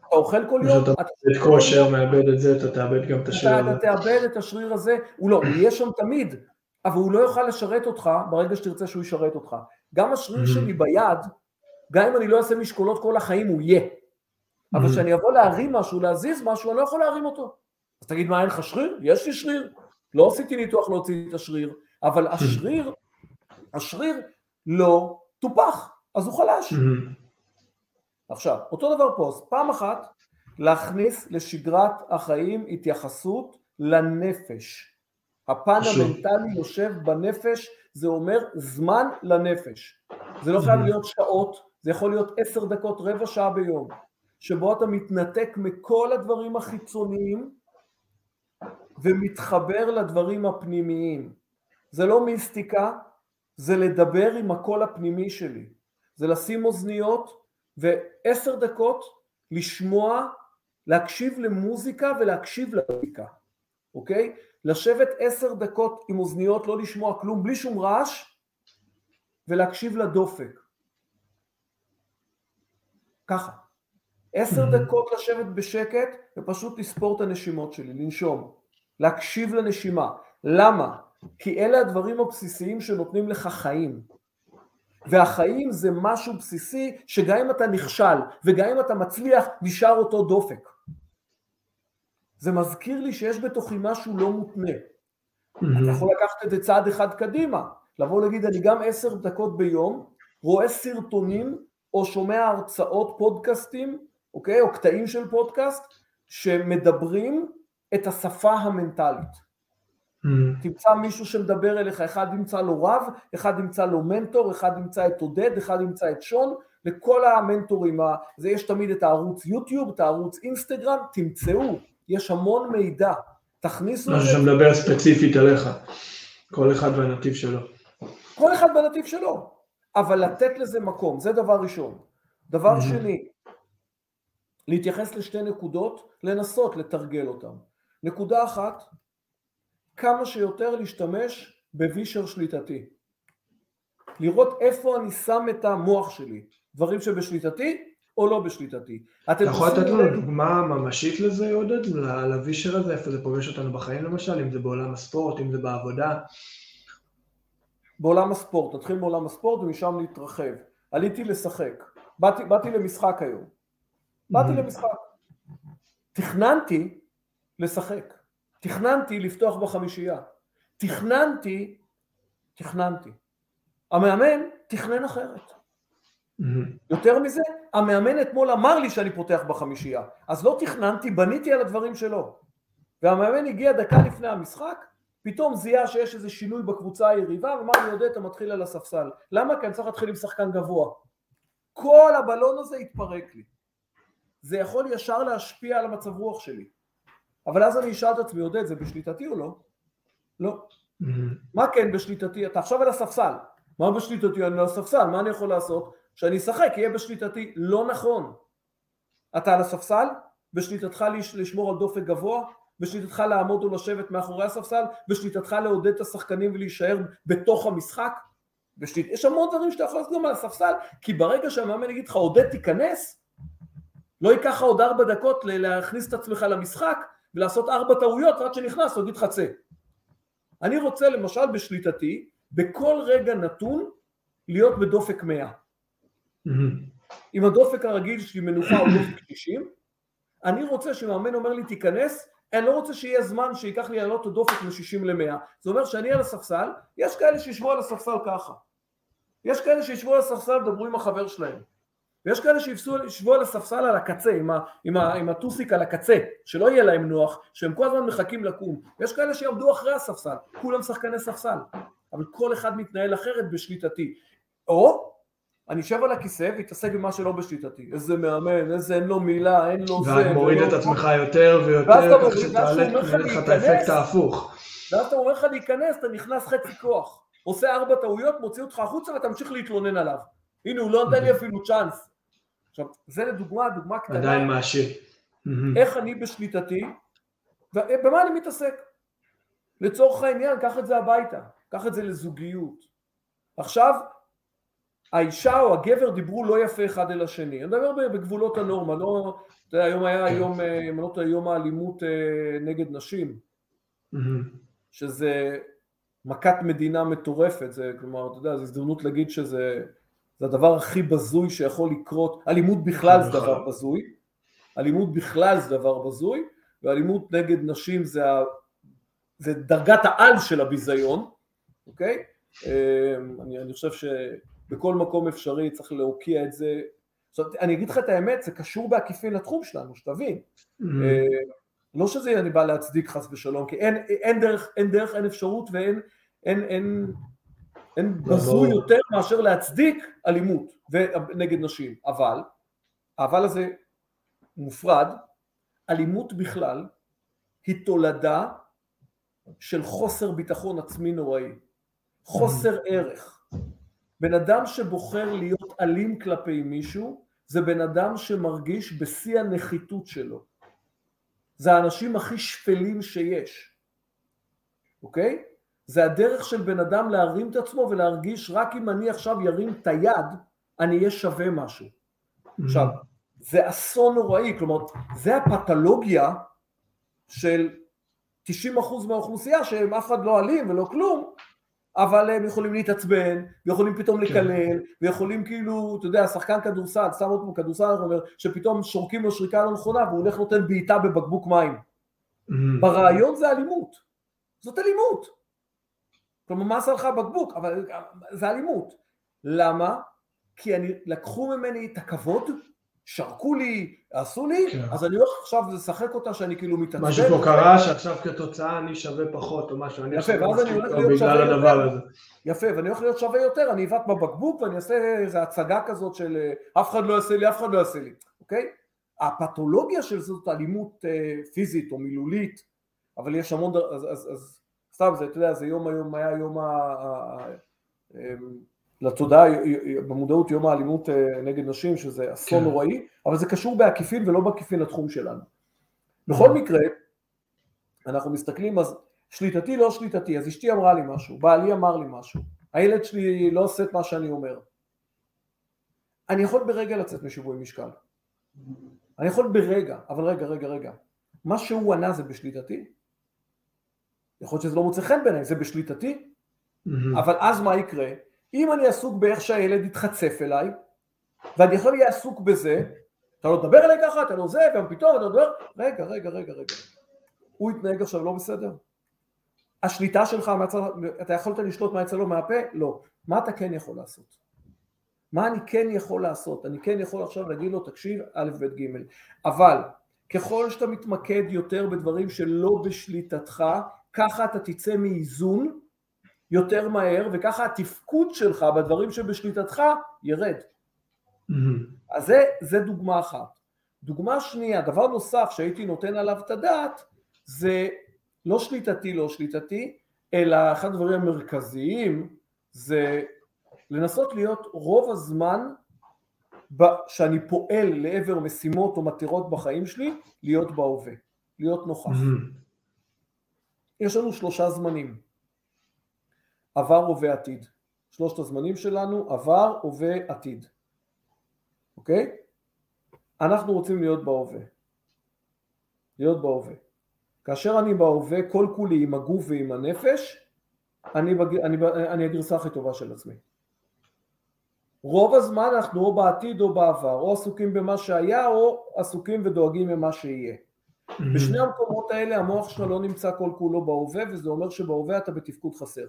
אתה אוכל כל יום, אתה מאבד כושר, מאבד את זה, אתה תאבד גם את השריר הזה. אתה תאבד את השריר הזה, הוא לא, הוא יהיה שם תמיד, אבל הוא לא יוכל לשרת אותך ברגע שתרצה שהוא ישרת אותך. גם השריר. שלי ביד, גם אם אני לא אעשה משקולות כל החיים, הוא יהיה. אבל. כשאני אבוא להרים משהו, להזיז משהו, אני לא יכול להרים אותו. אז תגיד מה אין לך שריר? יש לי שריר. לא עשיתי ניתוח להוציא את השריר, אבל השריר, השריר לא טופח, אז הוא חלש. עכשיו, אותו דבר פה, אז פעם אחת להכניס לשגרת החיים התייחסות לנפש. הפן המנטלי יושב בנפש, זה אומר זמן לנפש. זה לא חייב להיות שעות, זה יכול להיות עשר דקות, רבע שעה ביום, שבו אתה מתנתק מכל הדברים החיצוניים ומתחבר לדברים הפנימיים. זה לא מיסטיקה, זה לדבר עם הקול הפנימי שלי. זה לשים אוזניות ועשר דקות לשמוע, להקשיב למוזיקה ולהקשיב למוזיקה, אוקיי? לשבת עשר דקות עם אוזניות, לא לשמוע כלום, בלי שום רעש, ולהקשיב לדופק. ככה. עשר דקות לשבת בשקט ופשוט לספור את הנשימות שלי, לנשום. להקשיב לנשימה. למה? כי אלה הדברים הבסיסיים שנותנים לך חיים. והחיים זה משהו בסיסי שגם אם אתה נכשל וגם אם אתה מצליח נשאר אותו דופק. זה מזכיר לי שיש בתוכי משהו לא מותנה. Mm-hmm. אתה יכול לקחת את זה צעד אחד קדימה, לבוא להגיד אני גם עשר דקות ביום רואה סרטונים או שומע הרצאות פודקאסטים, אוקיי, או קטעים של פודקאסט שמדברים את השפה המנטלית. Mm. תמצא מישהו שמדבר אליך, אחד ימצא לו רב, אחד ימצא לו מנטור, אחד ימצא את עודד, אחד ימצא את שון, לכל המנטורים, זה יש תמיד את הערוץ יוטיוב, את הערוץ אינסטגרם, תמצאו, יש המון מידע, תכניסו... משהו שמדבר ספציפית עליך, כל אחד והנתיב שלו. כל אחד בנתיב שלו, אבל לתת לזה מקום, זה דבר ראשון. דבר mm-hmm. שני, להתייחס לשתי נקודות, לנסות לתרגל אותן. נקודה אחת, כמה שיותר להשתמש בווישר שליטתי. לראות איפה אני שם את המוח שלי. דברים שבשליטתי, או לא בשליטתי. אתה יכול לתת לנו דוגמה ממשית לזה, עודד? לווישר הזה, איפה זה פוגש אותנו בחיים למשל, אם זה בעולם הספורט, אם זה בעבודה? בעולם הספורט, נתחיל מעולם הספורט ומשם נתרחב. עליתי לשחק, באתי, באתי למשחק היום. באתי mm-hmm. למשחק. תכננתי לשחק. תכננתי לפתוח בחמישייה. תכננתי, תכננתי. המאמן תכנן אחרת. Mm-hmm. יותר מזה, המאמן אתמול אמר לי שאני פותח בחמישייה, אז לא תכננתי, בניתי על הדברים שלו. והמאמן הגיע דקה לפני המשחק, פתאום זיהה שיש איזה שינוי בקבוצה היריבה, ואמר לי, עודד, אתה מתחיל על הספסל. למה? כי אני צריך להתחיל עם שחקן גבוה. כל הבלון הזה התפרק לי. זה יכול ישר להשפיע על המצב רוח שלי. אבל אז אני אשאל את עצמי, עודד, זה בשליטתי או לא? לא. Mm-hmm. מה כן בשליטתי? אתה עכשיו על הספסל. מה בשליטתי? אני על הספסל, מה אני יכול לעשות? שאני אשחק, יהיה בשליטתי. לא נכון. אתה על הספסל, בשליטתך לשמור על דופק גבוה, בשליטתך לעמוד או לשבת מאחורי הספסל, בשליטתך לעודד את השחקנים ולהישאר בתוך המשחק. בשליט... יש המון דברים שאתה יכול לעשות גם על הספסל, כי ברגע שהמאמן יגיד לך עודד תיכנס, לא ייקח לך עוד ארבע דקות להכניס את עצמך למשחק ולעשות ארבע טעויות עד שנכנס, לך צא. אני רוצה למשל בשליטתי, בכל רגע נתון, להיות בדופק 100. Mm-hmm. אם הדופק הרגיל שלי מנוחה הוא דופק 90, אני רוצה שמאמן אומר לי תיכנס, אני לא רוצה שיהיה זמן שייקח לי לעלות את הדופק מ-60 ל-100. זה אומר שאני על הספסל, יש כאלה שישבו על הספסל ככה. יש כאלה שישבו על הספסל ודברו עם החבר שלהם. ויש כאלה שישבו על הספסל על הקצה, עם, ה, עם, ה, עם הטוסיק על הקצה, שלא יהיה להם נוח, שהם כל הזמן מחכים לקום. יש כאלה שיעמדו אחרי הספסל, כולם שחקני ספסל. אבל כל אחד מתנהל אחרת בשליטתי. או אני אשב על הכיסא ואתעסק במה שלא בשליטתי. איזה מאמן, איזה אין לו מילה, אין לו זה. ואז מוריד את עצמך יותר ויותר, כך שתעלה לך את האפקט ההפוך. ואז אתה אומר לך להיכנס, אתה נכנס חצי כוח. עושה ארבע טעויות, מוציא אותך החוצה ואתה ממשיך להתלונן עליו. הנה, הוא לא נתן לי אפילו צ'אנס. עכשיו, זה לדוגמה, דוגמה קטנה. עדיין מעשיר. איך אני בשליטתי, ובמה אני מתעסק. לצורך העניין, קח את זה הביתה, קח את זה לזוגיות. עכשיו, האישה או הגבר דיברו לא יפה אחד אל השני. אני מדבר בגבולות הנורמה, לא... אתה יודע, היום היה כן. יום, אה, אם לא טועה, יום האלימות אה, נגד נשים, שזה מכת מדינה מטורפת, זה כלומר, אתה יודע, זו הזדמנות להגיד שזה זה הדבר הכי בזוי שיכול לקרות, אלימות בכלל זה דבר בזוי, אלימות בכלל זה דבר בזוי, ואלימות נגד נשים זה, ה... זה דרגת העל של הביזיון, אוקיי? אה, אני, אני חושב ש... בכל מקום אפשרי, צריך להוקיע את זה. עכשיו, אני אגיד לך את האמת, זה קשור בעקיפין לתחום שלנו, שתבין. Mm-hmm. לא שזה אני בא להצדיק חס ושלום, כי אין, אין דרך, אין דרך, אין אפשרות ואין אין, אין, אין בזוי יותר מאשר להצדיק אלימות נגד נשים, אבל, האבל הזה מופרד, אלימות בכלל היא תולדה של חוסר ביטחון עצמי נוראי, חוסר ערך. בן אדם שבוחר להיות אלים כלפי מישהו, זה בן אדם שמרגיש בשיא הנחיתות שלו. זה האנשים הכי שפלים שיש, אוקיי? זה הדרך של בן אדם להרים את עצמו ולהרגיש רק אם אני עכשיו ירים את היד, אני אהיה שווה משהו. עכשיו, זה אסון נוראי, כלומר, זה הפתולוגיה של 90% מהאוכלוסייה שהם אף אחד לא אלים ולא כלום, אבל הם יכולים להתעצבן, ויכולים פתאום כן. לקלל, ויכולים כאילו, אתה יודע, שחקן כדורסל, שם אותו בכדורסל, אני אומר, שפתאום שורקים לו שריקה לא נכונה, והוא הולך נותן בעיטה בבקבוק מים. Mm-hmm. ברעיון זה אלימות. זאת אלימות. כלומר, מה עשה לך בקבוק? אבל זה אלימות. למה? כי אני, לקחו ממני את הכבוד שרקו לי, עשו לי, כן. אז אני הולך עכשיו לשחק אותה שאני כאילו מתעצבן. משהו פה קרה שעכשיו כתוצאה אני שווה פחות או משהו, אני יפה, ואז אני הולך להיות שווה יותר. יפה, ואני הולך להיות שווה יותר, אני אבעט בבקבוק ואני אעשה איזו הצגה כזאת של אה, אף אחד לא יעשה לי, אף אחד לא יעשה לי, אוקיי? הפתולוגיה של זאת אלימות אה, פיזית או מילולית, אבל יש המון, אז, אז, אז סתם, זה, אתה יודע, זה יום היום, היה יום ה... אמ, לתודעה במודעות יום האלימות אה, נגד נשים שזה אסון כן. נוראי אבל זה קשור בעקיפין ולא בעקיפין לתחום שלנו. בכל מקרה אנחנו מסתכלים אז שליטתי לא שליטתי אז אשתי אמרה לי משהו בעלי אמר לי משהו הילד שלי לא עושה את מה שאני אומר אני יכול ברגע לצאת משיווי משקל אני יכול ברגע, אבל רגע, רגע, רגע. מה שהוא ענה זה בשליטתי? יכול להיות שזה לא מוצא חן בעיניי, זה בשליטתי? מהמם. אבל אז מה יקרה? אם אני עסוק באיך שהילד יתחצף אליי, ואני יכול להיות עסוק בזה, אתה לא תדבר אליי ככה, אתה לא זה, ופתאום אתה מדבר, רגע, רגע, רגע, רגע. הוא התנהג עכשיו לא בסדר? השליטה שלך, אתה יכולת לשלוט מה יצא לו מהפה? לא. מה אתה כן יכול לעשות? מה אני כן יכול לעשות? אני כן יכול עכשיו להגיד לו, תקשיב, א', ב', ג', אבל ככל שאתה מתמקד יותר בדברים שלא בשליטתך, ככה אתה תצא מאיזון יותר מהר, וככה התפקוד שלך בדברים שבשליטתך ירד. מהמם. אז זה, זה דוגמה אחת. דוגמה שנייה, דבר נוסף שהייתי נותן עליו את הדעת, זה לא שליטתי, לא שליטתי, אלא אחד הדברים המרכזיים זה לנסות להיות רוב הזמן שאני פועל לעבר משימות או מטרות בחיים שלי, להיות בהווה, להיות נוכח. מהמם. יש לנו שלושה זמנים, עבר, הווה, עתיד. שלושת הזמנים שלנו, עבר, הווה, עתיד. אוקיי? אנחנו רוצים להיות בהווה. להיות בהווה. כאשר אני בהווה, כל כולי עם הגוף ועם הנפש, אני, בג... אני, אני הגרסה הכי טובה של עצמי. רוב הזמן אנחנו או בעתיד או בעבר, או עסוקים במה שהיה או עסוקים ודואגים ממה שיהיה. מהמם. בשני המקומות האלה המוח שלך לא נמצא כל כולו בהווה וזה אומר שבהווה אתה בתפקוד חסר.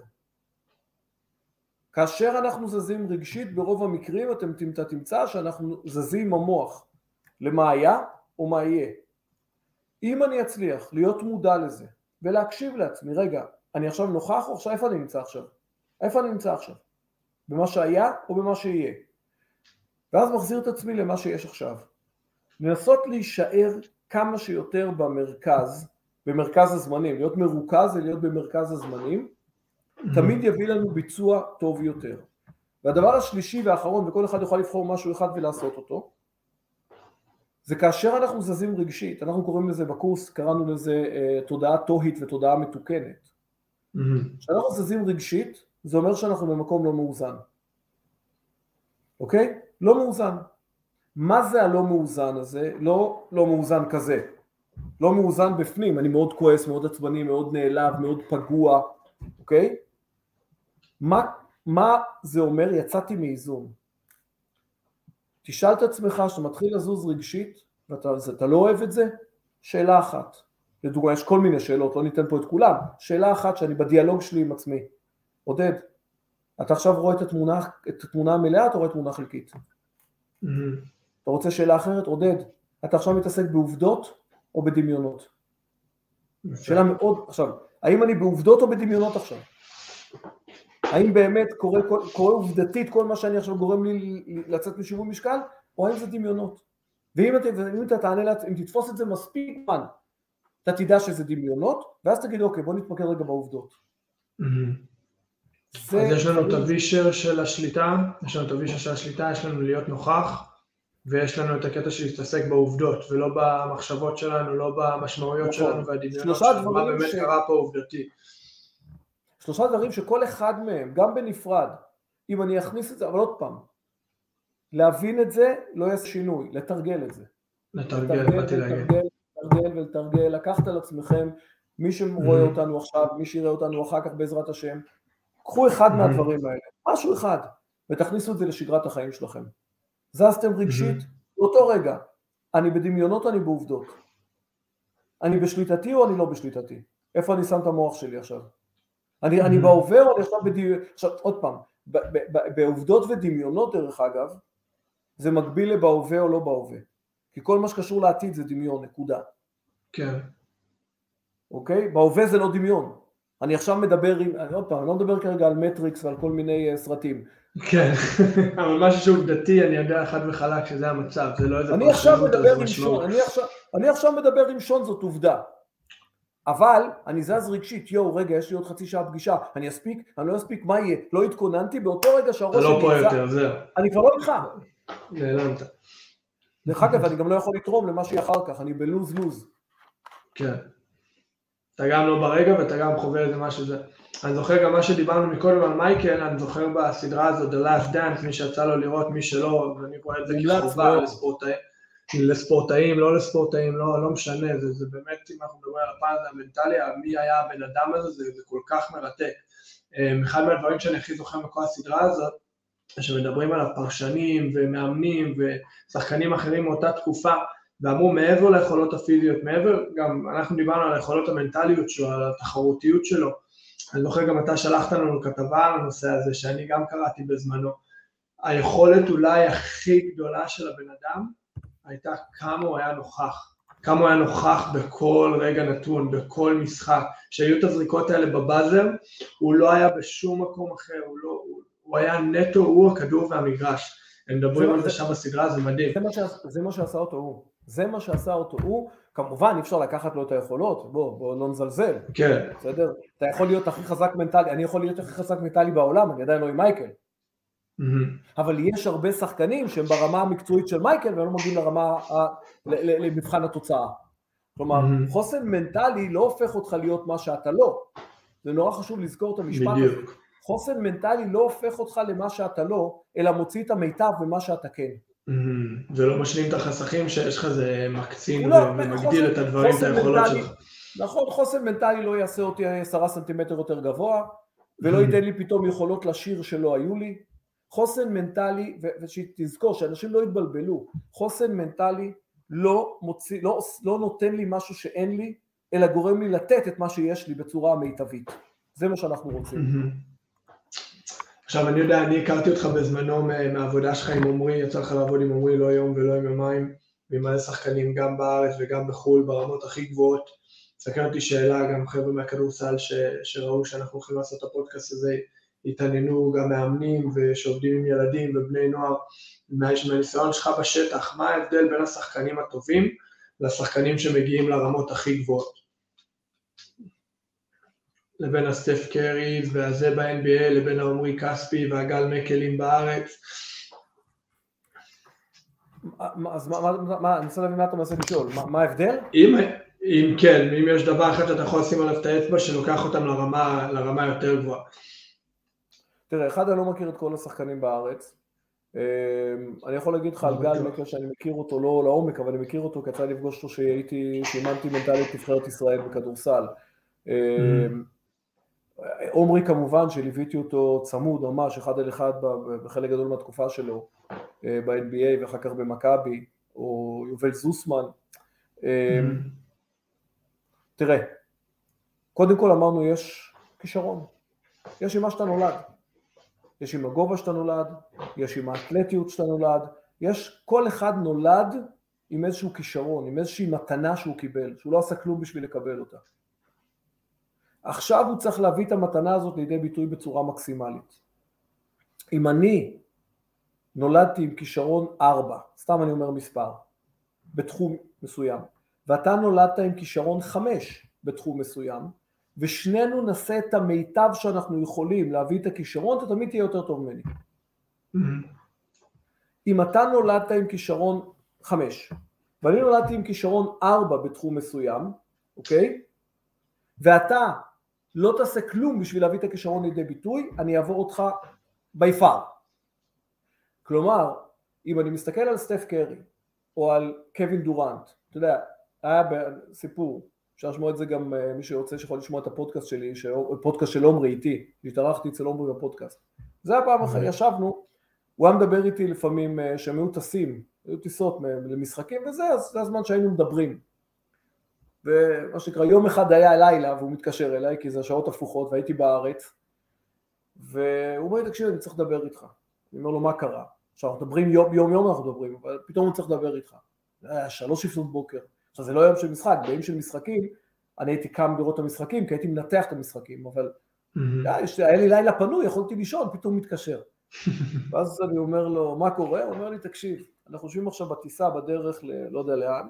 כאשר אנחנו זזים רגשית ברוב המקרים אתם תמצא, תמצא שאנחנו זזים עם המוח למה היה או מה יהיה. אם אני אצליח להיות מודע לזה ולהקשיב לעצמי, רגע, אני עכשיו נוכח או עכשיו איפה אני נמצא עכשיו? איפה אני נמצא עכשיו? במה שהיה או במה שיהיה? ואז מחזיר את עצמי למה שיש עכשיו. לנסות להישאר כמה שיותר במרכז, במרכז הזמנים, להיות מרוכז ולהיות במרכז הזמנים, תמיד יביא לנו ביצוע טוב יותר. והדבר השלישי והאחרון, וכל אחד יוכל לבחור משהו אחד ולעשות אותו, זה כאשר אנחנו זזים רגשית, אנחנו קוראים לזה בקורס, קראנו לזה אה, תודעה תוהית ותודעה מתוקנת. מהמם. כשאנחנו זזים רגשית, זה אומר שאנחנו במקום לא מאוזן. אוקיי? לא מאוזן. מה זה הלא מאוזן הזה? לא לא מאוזן כזה. לא מאוזן בפנים, אני מאוד כועס, מאוד עצבני, מאוד נעלב, מאוד פגוע, אוקיי? מה, מה זה אומר יצאתי מאיזון? תשאל את עצמך שאתה מתחיל לזוז רגשית ואתה אתה לא אוהב את זה, שאלה אחת. לדוגמה, יש כל מיני שאלות, לא ניתן פה את כולם. שאלה אחת שאני בדיאלוג שלי עם עצמי. עודד, אתה עכשיו רואה את התמונה, את התמונה המלאה, אתה רואה תמונה חלקית. מהמם. אתה רוצה שאלה אחרת? עודד, אתה עכשיו מתעסק בעובדות או בדמיונות? שאלה מאוד, עכשיו, האם אני בעובדות או בדמיונות עכשיו? האם באמת קורה, קורה עובדתית כל מה שאני עכשיו גורם לי לצאת משיווי משקל, או האם זה דמיונות? ואם אתה, ואם אתה תענה, אם תתפוס את זה מספיק זמן, אתה תדע שזה דמיונות, ואז תגיד, אוקיי, בוא נתמקד רגע בעובדות. זה אז יש לנו את הווישר של השליטה, יש לנו את הווישר של השליטה, יש לנו להיות נוכח, ויש לנו את הקטע של להתעסק בעובדות, ולא במחשבות שלנו, לא במשמעויות נכון. שלנו והדמיונות שלנו, מה באמת ש- קרה פה עובדתי. שלושה דברים שכל אחד מהם, גם בנפרד, אם אני אכניס את זה, אבל עוד פעם, להבין את זה לא יעשה שינוי, לתרגל את זה. לתרגל, באתי להגיד. לתרגל, לתרגל ולתרגל, לקחת על עצמכם, מי שרואה Mhm. אותנו עכשיו, מי שיראה אותנו אחר כך בעזרת השם, קחו אחד Mhm. מהדברים האלה, משהו אחד, ותכניסו את זה לשגרת החיים שלכם. זזתם רגשית, באותו רגע, אני בדמיונות אני בעובדות? אני בשליטתי או אני לא בשליטתי? איפה אני שם את המוח שלי עכשיו? אני, אני Mhm. בהווה או אני עכשיו בדמיונות? עכשיו עוד פעם, ב- ב- ב- בעובדות ודמיונות דרך אגב, זה מקביל לבהווה או לא בהווה. כי כל מה שקשור לעתיד זה דמיון, נקודה. כן. אוקיי? בהווה זה לא דמיון. אני עכשיו מדבר עם, אני עוד פעם, אני לא מדבר כרגע על מטריקס ועל כל מיני uh, סרטים. כן, אבל משהו שהוא עובדתי, אני יודע חד וחלק שזה המצב, זה לא איזה אני עכשיו מדבר עם שון. אני עכשיו, אני עכשיו מדבר עם שון, זאת עובדה. אבל אני זז רגשית, יואו, רגע, יש לי עוד חצי שעה פגישה, אני אספיק, אני לא אספיק, מה יהיה? לא התכוננתי, באותו רגע שהראש אתה לא פה יותר, זהו, אני כבר לא איתך. נעלמת. דרך אגב, אני גם לא יכול לתרום למה שיהיה אחר כך, אני בלוז-לוז. כן. אתה גם לא ברגע ואתה גם חווה איזה משהו זה. אני זוכר גם מה שדיברנו מקודם על מייקל, אני זוכר בסדרה הזאת, The Last Dance, מי שיצא לו לראות, מי שלא, ואני רואה את זה כחובה מאוד. לספורטאי. לספורטאים, לא לספורטאים, לא, לא משנה, זה, זה באמת, אם אנחנו מדברים על הפן המנטלי, מי היה הבן אדם הזה, זה, זה כל כך מרתק. אמ, אחד מהדברים שאני הכי זוכר בכל הסדרה הזאת, שמדברים על הפרשנים ומאמנים ושחקנים אחרים מאותה תקופה, ואמרו מעבר ליכולות הפיזיות, מעבר, גם אנחנו דיברנו על היכולות המנטליות שלו, על התחרותיות שלו. אני זוכר גם אתה שלחת לנו כתבה על הנושא הזה, שאני גם קראתי בזמנו. היכולת אולי הכי גדולה של הבן אדם הייתה כמה הוא היה נוכח. כמה הוא היה נוכח בכל רגע נתון, בכל משחק. כשהיו את הזריקות האלה בבאזר, הוא לא היה בשום מקום אחר, הוא, לא, הוא, הוא היה נטו, הוא הכדור והמגרש. הם מדברים על זה שם בסדרה, זה מדהים. זה מה, ש... זה מה שעשה אותו הוא. זה מה שעשה אותו הוא. כמובן, אי אפשר לקחת לו את היכולות, בוא, בוא לא נזלזל. כן. בסדר? אתה יכול להיות הכי חזק מנטלי, אני יכול להיות הכי חזק מנטלי בעולם, אני עדיין לא עם מייקל. Mm-hmm. אבל יש הרבה שחקנים שהם ברמה המקצועית של מייקל והם לא מגיעים לרמה, למבחן התוצאה. כלומר, mm-hmm. חוסן מנטלי לא הופך אותך להיות מה שאתה לא. זה נורא חשוב לזכור את המשפט הזה. חוסן מנטלי לא הופך אותך למה שאתה לא, אלא מוציא את המיטב ממה שאתה כן. Mm-hmm. זה לא משלים את החסכים שיש לך, זה מקצין לא, ומגדיל את הדברים, את היכולות שלך. נכון, חוסן מנטלי לא יעשה אותי עשרה סנטימטר יותר גבוה, ולא ייתן לי פתאום יכולות לשיר שלא היו לי, חוסן מנטלי, ושתזכור שאנשים לא יתבלבלו, חוסן מנטלי לא, מוציא, לא, לא נותן לי משהו שאין לי, אלא גורם לי לתת את מה שיש לי בצורה המיטבית. זה מה שאנחנו רוצים. עכשיו אני יודע, אני הכרתי אותך בזמנו מהעבודה שלך עם עמרי, יצא לך לעבוד עם עמרי לא יום ולא יומיים, ועם מלא שחקנים גם בארץ וגם בחו"ל ברמות הכי גבוהות. סקר אותי שאלה, גם חבר'ה מהכדורסל שראו שאנחנו הולכים לעשות את הפודקאסט הזה, התעניינו גם מאמנים ושעובדים עם ילדים ובני נוער, מהניסיון שלך בשטח, מה ההבדל בין השחקנים הטובים לשחקנים שמגיעים לרמות הכי גבוהות? לבין הסטף קריז והזה ב-NBA, לבין העומרי כספי והגל מקלים בארץ. אז מה, אני רוצה להבין מה אתה מנסה לשאול, מה ההבדל? אם כן, אם יש דבר אחד שאתה יכול לשים עליו את האצבע שלוקח אותם לרמה יותר גבוהה. תראה, אחד, אני לא מכיר את כל השחקנים בארץ. אמ, אני יכול להגיד לך על גל מקר שאני מכיר אותו לא לעומק, אבל אני מכיר אותו כי יצא לפגוש אותו שהייתי, שאימנתי מנטלית נבחרת ישראל בכדורסל. אמ, עומרי כמובן שליוויתי אותו צמוד ממש אחד על אחד בחלק גדול מהתקופה שלו אה, ב-NBA ואחר כך במכבי או יובל זוסמן. אמ, תראה קודם כל אמרנו יש כישרון. יש עם מה שאתה נולד. יש עם הגובה שאתה נולד, יש עם האתלטיות שאתה נולד, יש, כל אחד נולד עם איזשהו כישרון, עם איזושהי מתנה שהוא קיבל, שהוא לא עשה כלום בשביל לקבל אותה. עכשיו הוא צריך להביא את המתנה הזאת לידי ביטוי בצורה מקסימלית. אם אני נולדתי עם כישרון ארבע, סתם אני אומר מספר, בתחום מסוים, ואתה נולדת עם כישרון חמש בתחום מסוים, ושנינו נעשה את המיטב שאנחנו יכולים להביא את הכישרון, אתה תמיד תהיה יותר טוב ממני. Mm-hmm. אם אתה נולדת עם כישרון חמש, ואני נולדתי עם כישרון ארבע בתחום מסוים, אוקיי? ואתה לא תעשה כלום בשביל להביא את הכישרון לידי ביטוי, אני אעבור אותך by far. כלומר, אם אני מסתכל על סטף קרי, או על קווין דורנט, אתה יודע, היה סיפור, אפשר לשמוע את זה גם אה, מי שרוצה שיכול לשמוע את הפודקאסט שלי, פודקאסט של עומרי איתי, התארחתי אצל עומרי בפודקאסט. זה הפעם אחת, ישבנו, הוא היה מדבר איתי לפעמים אה, שהם היו טסים, היו טיסות למשחקים וזה, אז זה הזמן שהיינו מדברים. ומה שנקרא, יום אחד היה לילה והוא מתקשר אליי, כי זה השעות הפוכות והייתי בארץ, והוא אומר לי, תקשיב, אני צריך לדבר איתך. אני אומר לו, מה קרה? עכשיו, אנחנו מדברים יום יום, יום אנחנו מדברים, אבל פתאום הוא צריך לדבר איתך. זה היה שלוש לפנות בוקר. עכשיו זה לא יום של משחק, בימים של משחקים אני הייתי קם לראות את המשחקים כי הייתי מנתח את המשחקים, אבל mm-hmm. היה לי לילה פנוי, יכולתי לישון, פתאום מתקשר. ואז אני אומר לו, מה קורה? הוא אומר לי, תקשיב, אנחנו יושבים עכשיו בטיסה בדרך ללא יודע לאן,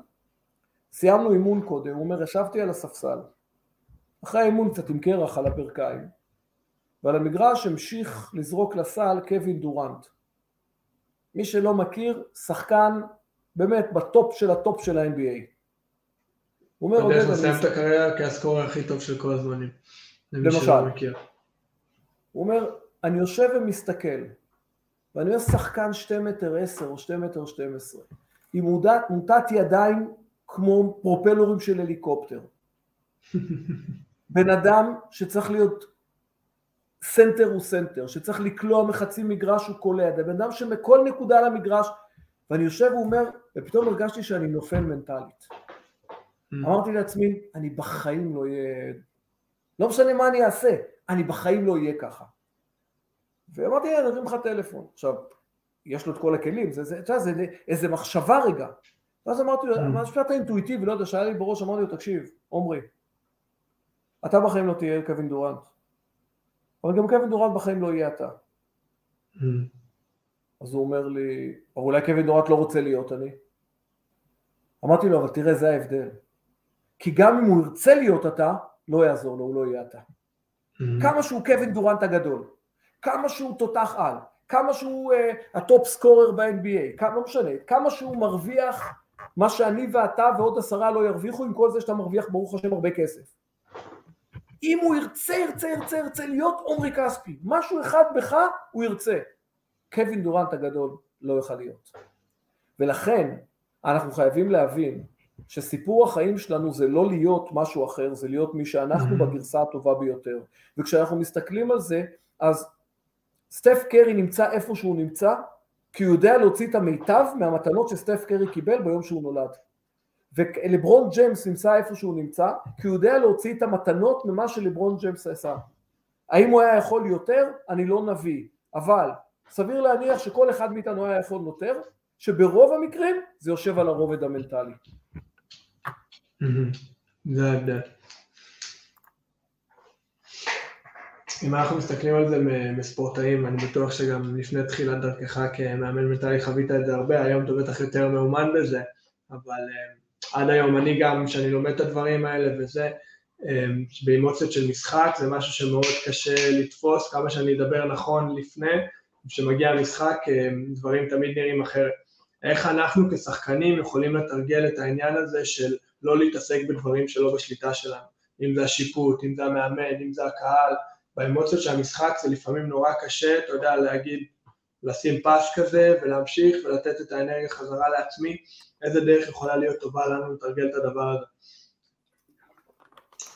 סיימנו אימון קודם, הוא אומר, ישבתי על הספסל, אחרי האימון קצת עם קרח על הברכיים, ועל המגרש המשיך לזרוק לסל קווין דורנט. מי שלא מכיר, שחקן באמת ב top של ה top של ה-NBA. הוא אומר, עודד, אני... לסיים את הקריירה כה scorer הכי טוב של כל הזמנים. למשל. הוא אומר, אני יושב ומסתכל, ואני רואה שחקן 2 מטר 10 או 2 מטר 12, היא מוטת, מוטת ידיים כמו פרופלורים של הליקופטר. בן אדם שצריך להיות סנטר הוא סנטר, שצריך לקלוע מחצי מגרש הוא קולע, זה בן אדם שמכל נקודה על המגרש, ואני יושב ואומר, ופתאום הרגשתי שאני נופל מנטלית. אממ. אמרתי לעצמי, אני בחיים לא אהיה, לא משנה מה אני אעשה, אני בחיים לא אהיה ככה. ואמרתי, אני ארים לך טלפון. עכשיו, יש לו את כל הכלים, זה, זה, זה, זה איזה מחשבה רגע. ואז אמרתי לו, המשפט האינטואיטיבי, לא יודע, שהיה לי בראש, אמרתי לו, תקשיב, עומרי, אתה בחיים לא תהיה קווין דורנט, אבל גם קווין דורנט בחיים לא יהיה אתה. אז הוא אומר לי, אבל אולי קווין דורנט לא רוצה להיות אני. אמרתי לו, אבל תראה, זה ההבדל. כי גם אם הוא ירצה להיות אתה, לא יעזור לו, הוא לא יהיה אתה. כמה שהוא קווין דורנט הגדול, כמה שהוא תותח על, כמה שהוא אה, ה top scorer ב-NBA, כמה, לא משנה, כמה שהוא מרוויח מה שאני ואתה ועוד עשרה לא ירוויחו עם כל זה שאתה מרוויח ברוך השם הרבה כסף. אם הוא ירצה, ירצה, ירצה, ירצה להיות עומרי כספי, משהו אחד בך הוא ירצה. קווין דורנט הגדול לא יוכל להיות. ולכן אנחנו חייבים להבין שסיפור החיים שלנו זה לא להיות משהו אחר, זה להיות מי שאנחנו mm-hmm. בגרסה הטובה ביותר. וכשאנחנו מסתכלים על זה, אז סטף קרי נמצא איפה שהוא נמצא, כי הוא יודע להוציא את המיטב מהמתנות שסטף קרי קיבל ביום שהוא נולד. ולברון ג'יימס נמצא איפה שהוא נמצא, כי הוא יודע להוציא את המתנות ממה שלברון ג'יימס עשה. האם הוא היה יכול יותר? אני לא נביא, אבל סביר להניח שכל אחד מאיתנו היה יכול יותר, שברוב המקרים זה יושב על הרובד המנטלי. זה ההבדל. אם אנחנו מסתכלים על זה מספורטאים, אני בטוח שגם לפני תחילת דרכך כמאמן מנטלי חווית את זה הרבה, היום אתה בטח יותר מאומן בזה, אבל uh, עד היום אני גם, כשאני לומד את הדברים האלה וזה, um, באמוציות של משחק, זה משהו שמאוד קשה לתפוס, כמה שאני אדבר נכון לפני, כשמגיע המשחק, um, דברים תמיד נראים אחרת. איך אנחנו כשחקנים יכולים לתרגל את העניין הזה של לא להתעסק בדברים שלא בשליטה שלנו, אם זה השיפוט, אם זה המאמן, אם זה הקהל, באמוציות של המשחק זה לפעמים נורא קשה, אתה יודע, להגיד, לשים פס כזה ולהמשיך ולתת את האנרגיה חזרה לעצמי, איזה דרך יכולה להיות טובה לנו לתרגל את הדבר הזה.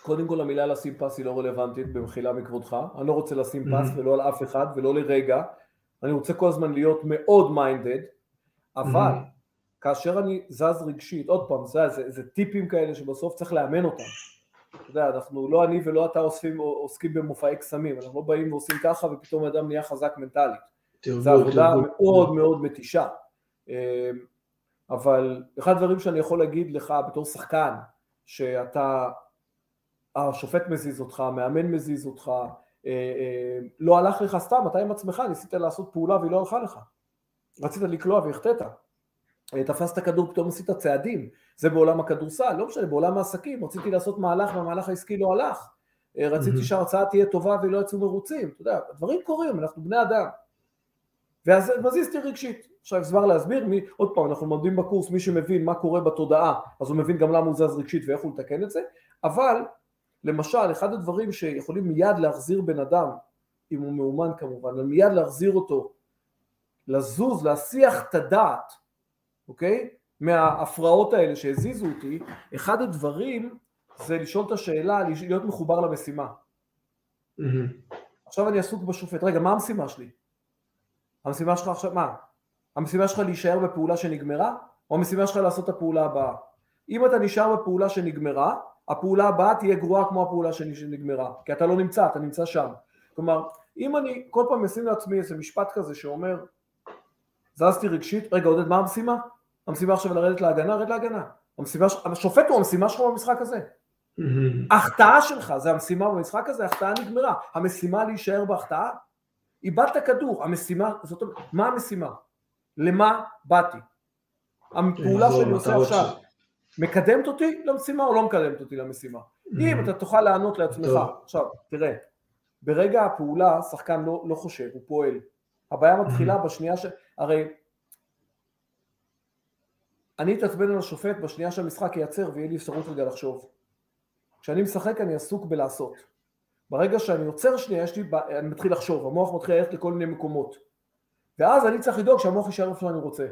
קודם כל המילה לשים פס היא לא רלוונטית במחילה מכבודך, אני לא רוצה לשים פס mm-hmm. ולא על אף אחד ולא לרגע, אני רוצה כל הזמן להיות מאוד מיינדד, אבל mm-hmm. כאשר אני זז רגשית, עוד פעם, זה, זה, זה טיפים כאלה שבסוף צריך לאמן אותם, אתה יודע, אנחנו, לא אני ולא אתה עושים, עוסקים במופעי קסמים, אנחנו לא באים ועושים ככה ופתאום אדם נהיה חזק מנטלית. זו עבודה מאוד מאוד מתישה. אמ, אבל אחד הדברים שאני יכול להגיד לך בתור שחקן, שאתה, השופט מזיז אותך, המאמן מזיז אותך, אה, אה, לא הלך לך סתם, אתה עם עצמך ניסית לעשות פעולה והיא לא הלכה לך. רצית לקלוע והחטאת. תפסת כדור, פתאום עשית צעדים, זה בעולם הכדורסל, לא משנה, בעולם העסקים, רציתי לעשות מהלך והמהלך העסקי לא הלך, אה, רציתי שההרצאה תהיה טובה ולא יצאו מרוצים, אתה יודע, דברים קורים, אנחנו בני אדם. ואז מזיז רגשית. עכשיו הסבר להסביר, מי, עוד פעם, אנחנו לומדים בקורס, מי שמבין מה קורה בתודעה, אז הוא מבין גם למה הוא זז רגשית ואיך הוא לתקן את זה, אבל למשל, אחד הדברים שיכולים מיד להחזיר בן אדם, אם הוא מאומן כמובן, מיד להחזיר אותו, לזוז, להסיח את הדעת, אוקיי? מההפרעות האלה שהזיזו אותי, אחד הדברים זה לשאול את השאלה, להיות מחובר למשימה. Mm-hmm. עכשיו אני עסוק בשופט, רגע, מה המשימה שלי? המשימה שלך עכשיו, מה? המשימה שלך להישאר בפעולה שנגמרה, או המשימה שלך לעשות את הפעולה הבאה? אם אתה נשאר בפעולה שנגמרה, הפעולה הבאה תהיה גרועה כמו הפעולה שנגמרה, כי אתה לא נמצא, אתה נמצא שם. כלומר, אם אני כל פעם אשים לעצמי איזה משפט כזה שאומר, זזתי רגשית, רגע עודד, מה המשימה? המשימה עכשיו לרדת להגנה, רד להגנה. המשימה, השופט הוא המשימה שלך במשחק הזה. ההחטאה שלך זה המשימה במשחק הזה, ההחטאה נגמרה. המשימה להישאר בהחטאה, איבדת כדור, המשימה, זאת אומרת, מה המשימה? למה באתי? הפעולה שאני עושה עכשיו מקדמת אותי למשימה או לא מקדמת אותי למשימה? אם אתה תוכל לענות לעצמך, עכשיו, תראה, ברגע הפעולה שחקן לא, לא חושב, הוא פועל. הבעיה מתחילה בשנייה ש... הרי אני אתעצבן על השופט בשנייה שהמשחק ייעצר ויהיה לי אפשרות רגע לחשוב. כשאני משחק אני עסוק בלעשות. ברגע שאני עוצר שנייה, יש לי, אני מתחיל לחשוב, המוח מתחיל ללכת לכל מיני מקומות. ואז אני צריך לדאוג שהמוח יישאר איפה שאני רוצה.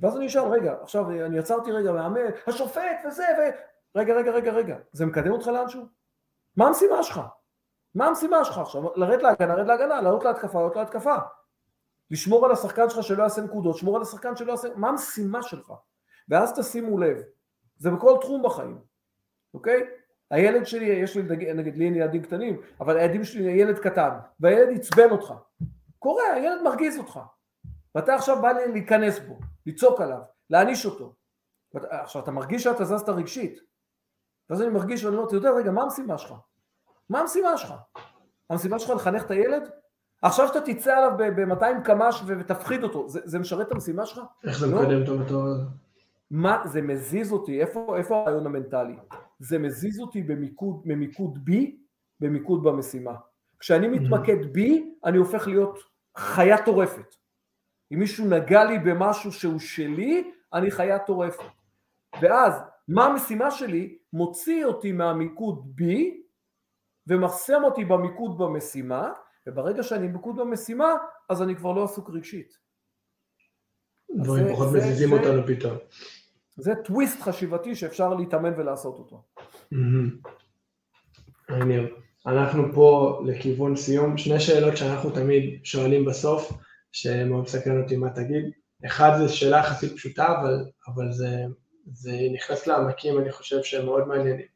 ואז אני אשאל, רגע, עכשיו אני עצרתי רגע, מאמן, השופט וזה, ו... רגע, רגע, רגע, רגע, זה מקדם אותך לאנשהו? מה המשימה שלך? מה המשימה שלך עכשיו? לרדת להגנה, לרדת להגנה, לעלות להתקפה, לעלות להתקפה. לשמור על השחקן שלך שלא יעשה נקודות, שמור על השחקן שלא יעשה... מה המשימה שלך? ואז תשימו לב, זה בכל תחום בחיים, אוקיי? הילד שלי, יש לי, נגיד, לי אין ילדים קטנים, אבל הילדים שלי ילד קטן, והילד עצבן אותך. קורה, הילד מרגיז אותך. ואתה עכשיו בא להיכנס בו, לצעוק עליו, להעניש אותו. עכשיו, אתה מרגיש שאתה זזת רגשית. ואז אני מרגיש ואני אומר, אתה יודע, רגע, מה המשימה שלך? מה המשימה שלך? המשימה שלך לחנך את הילד? עכשיו שאתה תצא עליו ב-200 קמ"ש ותפחיד אותו, זה, זה משרת את המשימה שלך? איך זה לא? מקדם אותו בתור הזה? מה, זה מזיז אותי, איפה, איפה הרעיון המנטלי? זה מזיז אותי במיקוד, ממיקוד בי, במיקוד במשימה. כשאני מתמקד בי, אני הופך להיות חיה טורפת. אם מישהו נגע לי במשהו שהוא שלי, אני חיה טורפת. ואז, מה המשימה שלי? מוציא אותי מהמיקוד בי, ומחסם אותי במיקוד במשימה, וברגע שאני במיקוד במשימה, אז אני כבר לא עסוק רגשית. דברים פחות מזיזים אותנו פתאום. זה טוויסט חשיבתי שאפשר להתאמן ולעשות אותו. מעניין. אנחנו פה לכיוון סיום, שני שאלות שאנחנו תמיד שואלים בסוף, שמאוד מסקרן אותי מה תגיד. אחד זה שאלה יחסית פשוטה, אבל, אבל זה, זה נכנס לעמקים, אני חושב שהם מאוד מעניינים.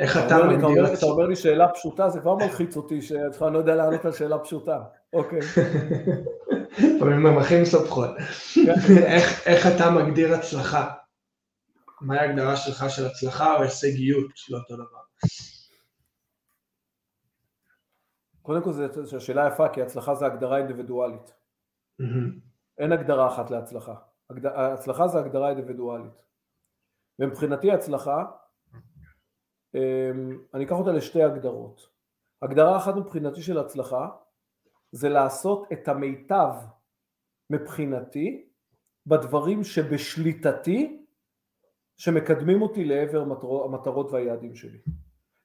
איך אתה מגדיר... אתה אומר לי שאלה פשוטה, זה כבר מלחיץ אותי, שאתה לא יודע לענות על שאלה פשוטה. אוקיי. לפעמים הם הכי מסובכות. איך אתה מגדיר הצלחה? מהי ההגדרה שלך של הצלחה או הישגיות, לא אותו דבר? קודם כל זו שאלה יפה, כי הצלחה זה הגדרה אינדיבידואלית. אין הגדרה אחת להצלחה. הצלחה זה הגדרה אינדיבידואלית. ומבחינתי הצלחה, אני אקח אותה לשתי הגדרות. הגדרה אחת מבחינתי של הצלחה זה לעשות את המיטב מבחינתי בדברים שבשליטתי שמקדמים אותי לעבר המטרות והיעדים שלי.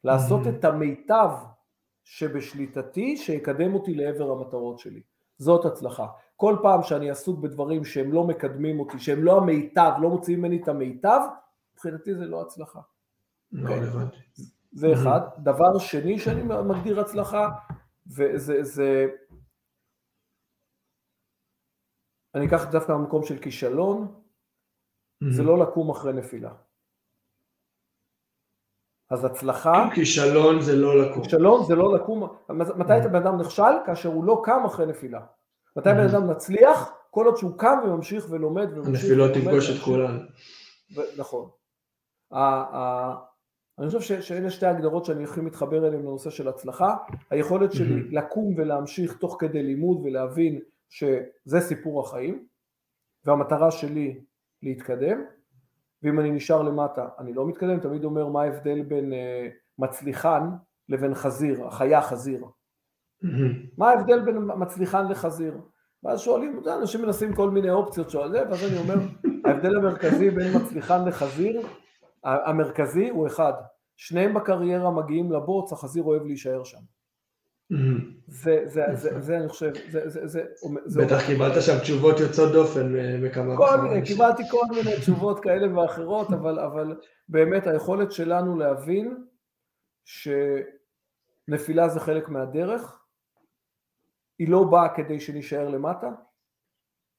לעשות mm-hmm. את המיטב שבשליטתי שיקדם אותי לעבר המטרות שלי. זאת הצלחה. כל פעם שאני עסוק בדברים שהם לא מקדמים אותי, שהם לא המיטב, לא מוציאים ממני את המיטב, מבחינתי זה לא הצלחה. לא. הבנתי. זה אחד. דבר שני שאני מגדיר הצלחה, וזה, זה, אני אקח דווקא מהמקום של כישלון, זה לא לקום אחרי נפילה. אז הצלחה... כישלון זה לא לקום. כישלון זה לא לקום. מתי את הבן אדם נכשל? כאשר הוא לא קם אחרי נפילה. מתי בן אדם מצליח? כל עוד שהוא קם וממשיך ולומד וממשיך. הנפילות תפגוש את כולנו. נכון. אני חושב שאלה שתי הגדרות שאני הכי מתחבר אליהן לנושא של הצלחה. היכולת שלי לקום ולהמשיך תוך כדי לימוד ולהבין שזה סיפור החיים, והמטרה שלי להתקדם, ואם אני נשאר למטה אני לא מתקדם, תמיד אומר מה ההבדל בין uh, מצליחן לבין חזיר, החיה חזיר. מה ההבדל בין מצליחן לחזיר? ואז שואלים, אנשים מנסים כל מיני אופציות שואל זה, ואז אני אומר, ההבדל המרכזי בין מצליחן לחזיר, המרכזי הוא אחד, שניהם בקריירה מגיעים לבוץ, החזיר אוהב להישאר שם. זה, זה, זה, זה אני חושב, זה, זה, זה, זה בטח קיבלת שם תשובות יוצאות דופן אה, בכמה כל מיני, קיבלתי כל מיני תשובות כאלה ואחרות, אבל, אבל באמת היכולת שלנו להבין שנפילה זה חלק מהדרך, היא לא באה כדי שנישאר למטה,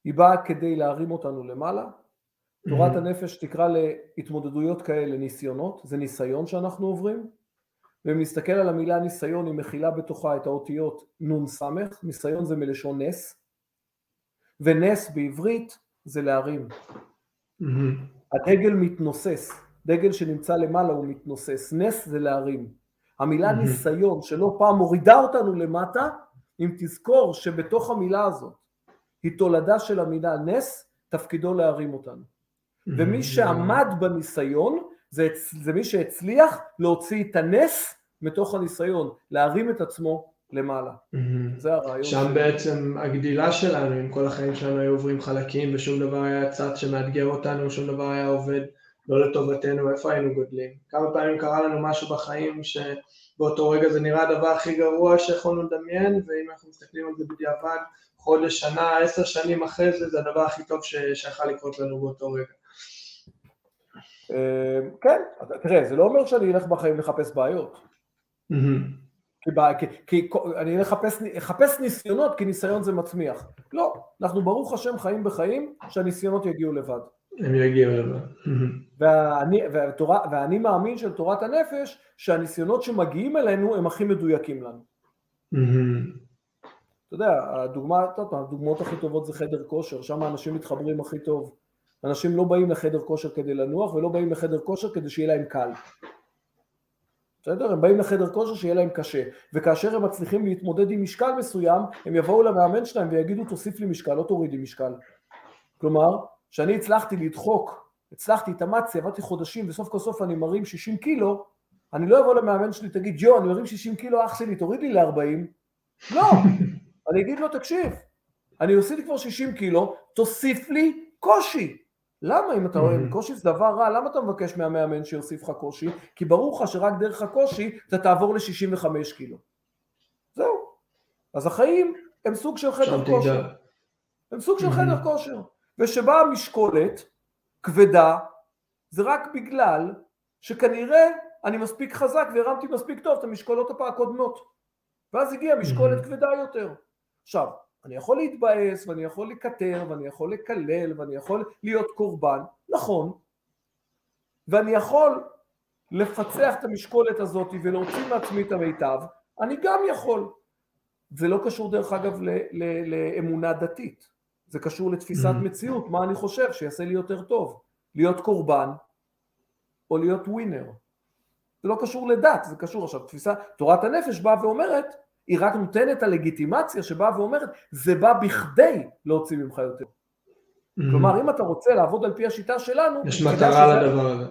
היא באה כדי להרים אותנו למעלה. תורת הנפש תקרא להתמודדויות כאלה ניסיונות, זה ניסיון שאנחנו עוברים, ואם נסתכל על המילה ניסיון, היא מכילה בתוכה את האותיות סמך, ניסיון זה מלשון נס, ונס בעברית זה להרים. Mm-hmm. הדגל מתנוסס, דגל שנמצא למעלה הוא מתנוסס, נס זה להרים. המילה mm-hmm. ניסיון שלא פעם מורידה אותנו למטה, אם תזכור שבתוך המילה הזאת היא תולדה של המילה נס, תפקידו להרים אותנו. Mm-hmm. ומי שעמד בניסיון זה, זה מי שהצליח להוציא את הנס מתוך הניסיון, להרים את עצמו למעלה. Mm-hmm. זה הרעיון. שם. בעצם הגדילה שלנו, אם כל החיים שלנו היו עוברים חלקים ושום דבר היה צד שמאתגר אותנו, שום דבר היה עובד, לא לטובתנו, איפה היינו גודלים? כמה פעמים קרה לנו משהו בחיים שבאותו רגע זה נראה הדבר הכי גרוע שיכולנו לדמיין, ואם אנחנו מסתכלים על זה בדיעבד, חודש, שנה, עשר שנים אחרי זה, זה הדבר הכי טוב שיכול לקרות לנו באותו רגע. אה, כן, תראה, זה לא אומר שאני אלך בחיים לחפש בעיות. כי, כי אני לחפש, אחפש ניסיונות כי ניסיון זה מצמיח. לא, אנחנו ברוך השם חיים בחיים שהניסיונות יגיעו לבד. הם יגיעו לבד. ואני, והתורה, ואני מאמין של תורת הנפש שהניסיונות שמגיעים אלינו הם הכי מדויקים לנו. אתה יודע, הדוגמה, הדוגמאות הכי טובות זה חדר כושר, שם האנשים מתחברים הכי טוב. אנשים לא באים לחדר כושר כדי לנוח ולא באים לחדר כושר כדי שיהיה להם קל. בסדר? הם באים לחדר כושר שיהיה להם קשה, וכאשר הם מצליחים להתמודד עם משקל מסוים, הם יבואו למאמן שלהם ויגידו תוסיף לי משקל, לא תוריד לי משקל. כלומר, שאני הצלחתי לדחוק, הצלחתי, התאמצתי, עבדתי חודשים וסוף כל סוף אני מרים 60 קילו, אני לא אבוא למאמן שלי, תגיד, ג'ו, אני מרים 60 קילו, אח שלי, תוריד לי ל-40. לא, אני אגיד לו, תקשיב, אני עשיתי כבר 60 קילו, תוסיף לי קושי. למה אם אתה רואה, קושי זה דבר רע, למה אתה מבקש מהמאמן שיוסיף לך קושי? כי ברור לך שרק דרך הקושי אתה תעבור ל-65 קילו. זהו. אז החיים הם סוג של חדר כושר. הם סוג של חדר כושר. ושבאה משקולת כבדה, זה רק בגלל שכנראה אני מספיק חזק והרמתי מספיק טוב את המשקולות הקודמות. ואז הגיעה משקולת כבדה יותר. עכשיו, אני יכול להתבאס ואני יכול לקטר ואני יכול לקלל ואני יכול להיות קורבן, נכון, ואני יכול לפצח את המשקולת הזאת ולהוציא מעצמי את המיטב, אני גם יכול. זה לא קשור דרך אגב לאמונה דתית, זה קשור לתפיסת mm-hmm. מציאות, מה אני חושב שיעשה לי יותר טוב, להיות קורבן או להיות ווינר. זה לא קשור לדת, זה קשור עכשיו, תפיסה, תורת הנפש באה ואומרת היא רק נותנת הלגיטימציה שבאה ואומרת, זה בא בכדי להוציא ממך יותר. Mm-hmm. כלומר, אם אתה רוצה לעבוד על פי השיטה שלנו, יש מטרה לדבר הזה.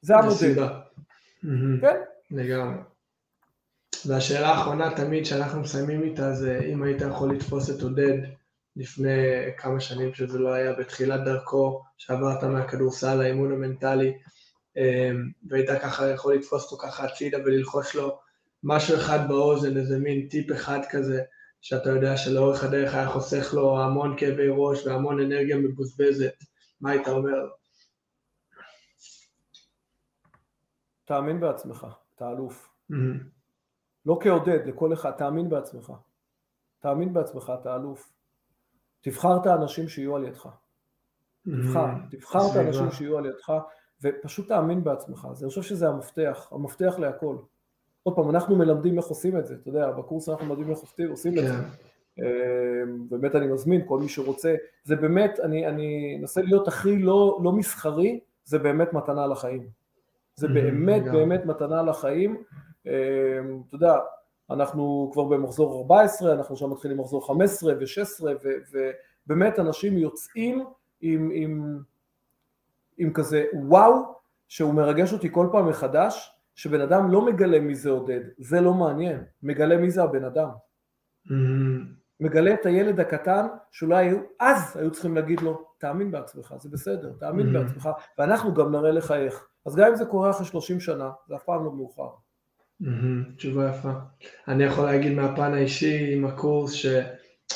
זה המודל. Mm-hmm. כן? לגמרי. והשאלה האחרונה תמיד שאנחנו מסיימים איתה זה אם היית יכול לתפוס את עודד לפני כמה שנים שזה לא היה בתחילת דרכו, שעברת מהכדורסל לאימון המנטלי, אה, והיית ככה יכול לתפוס אותו ככה הצידה וללחוש לו משהו אחד באוזן, איזה מין טיפ אחד כזה, שאתה יודע שלאורך הדרך היה חוסך לו המון כאבי ראש והמון אנרגיה מבוזבזת, מה היית אומר תאמין בעצמך, אתה אלוף. Mm-hmm. לא כעודד, לכל אחד, תאמין בעצמך. תאמין בעצמך, אתה אלוף. תבחר את האנשים שיהיו על ידך. תבחר, mm-hmm. תבחר את האנשים שיהיו על ידך, ופשוט תאמין בעצמך. אני חושב שזה המפתח, המפתח להכל. עוד פעם, אנחנו מלמדים איך עושים את זה, אתה יודע, בקורס אנחנו מלמדים איך עושים את זה. כן. אמ, באמת אני מזמין כל מי שרוצה, זה באמת, אני, אני אנסה להיות הכי לא, לא מסחרי, זה באמת מתנה לחיים. זה באמת באמת מתנה לחיים. אמ, אתה יודע, אנחנו כבר במחזור 14, אנחנו עכשיו מתחילים מחזור 15 ו-16, ובאמת אנשים יוצאים עם, עם, עם כזה וואו, שהוא מרגש אותי כל פעם מחדש, שבן אדם לא מגלה מי זה עודד, זה לא מעניין, מגלה מי זה הבן אדם. Mm-hmm. מגלה את הילד הקטן שאולי אז היו צריכים להגיד לו, תאמין בעצמך, זה בסדר, תאמין mm-hmm. בעצמך, ואנחנו גם נראה לך איך. אז גם אם זה קורה אחרי 30 שנה, זה אף פעם לא מאוחר. Mm-hmm. תשובה יפה. אני יכול להגיד מהפן האישי עם הקורס ש...